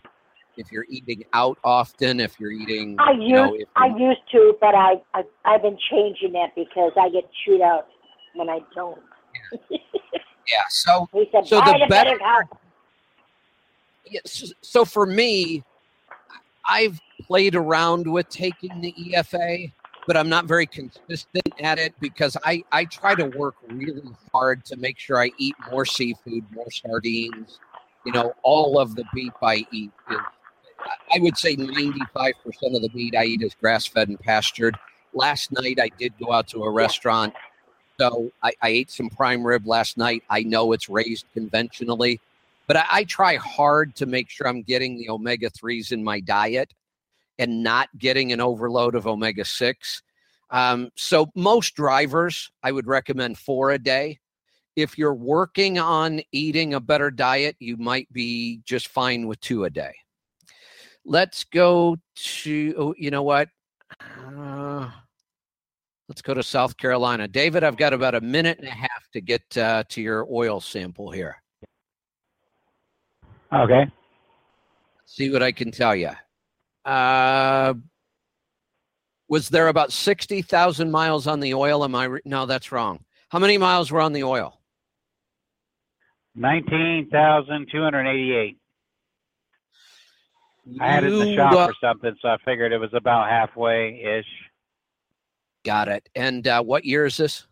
If you're eating out often, if you're eating, I you used know, if I used to, but I, I I've been changing that because I get chewed out when I don't. <laughs> yeah. So He said, so the better, house. yes, so for me, I've played around with taking the EFA, but I'm not very consistent at it because I, I try to work really hard to make sure I eat more seafood, more sardines. You know, all of the beef I eat is, I would say 95% of the meat I eat is grass fed and pastured. Last night I did go out to a restaurant. So I, I ate some prime rib last night. I know it's raised conventionally, but I, I try hard to make sure I'm getting the omega 3s in my diet and not getting an overload of omega 6. Um, so, most drivers, I would recommend four a day. If you're working on eating a better diet, you might be just fine with two a day. Let's go to, oh, you know what? Uh, let's go to South Carolina. David, I've got about a minute and a half to get uh, to your oil sample here. Okay. see what I can tell you. Uh, was there about 60,000 miles on the oil? Am I? Re- no, that's wrong. How many miles were on the oil? 19,288. I had it in the shop uh, or something, so I figured it was about halfway ish. Got it. And uh, what year is this?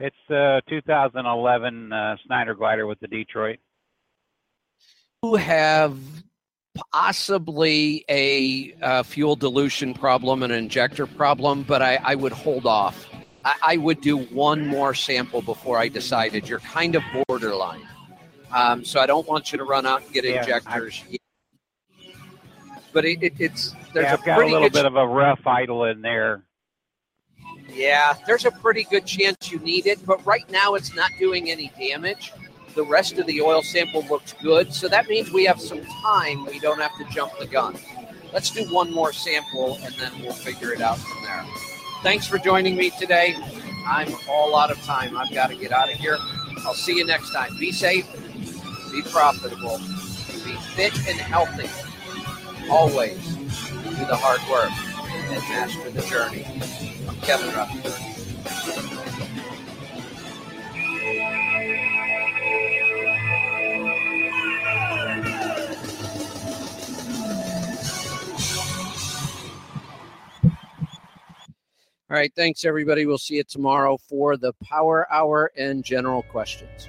It's the 2011 uh, Snyder glider with the Detroit. You have possibly a uh, fuel dilution problem, an injector problem, but I, I would hold off. I, I would do one more sample before I decided. You're kind of borderline. Um, so I don't want you to run out and get Yeah, I- injectors. but it, it, it's there's yeah, a got a little bit of a rough idle in there. Yeah, there's a pretty good chance you need it, but right now it's not doing any damage. The rest of the oil sample looks good, so that means we have some time. We don't have to jump the gun. Let's do one more sample and then we'll figure it out from there. Thanks for joining me today. I'm all out of time. I've got to get out of here. I'll see you next time. Be safe, be profitable, be fit and healthy. Always do the hard work and master the journey. I'm Kevin Rutherford. All right, thanks everybody. We'll see you tomorrow for the Power Hour and general questions.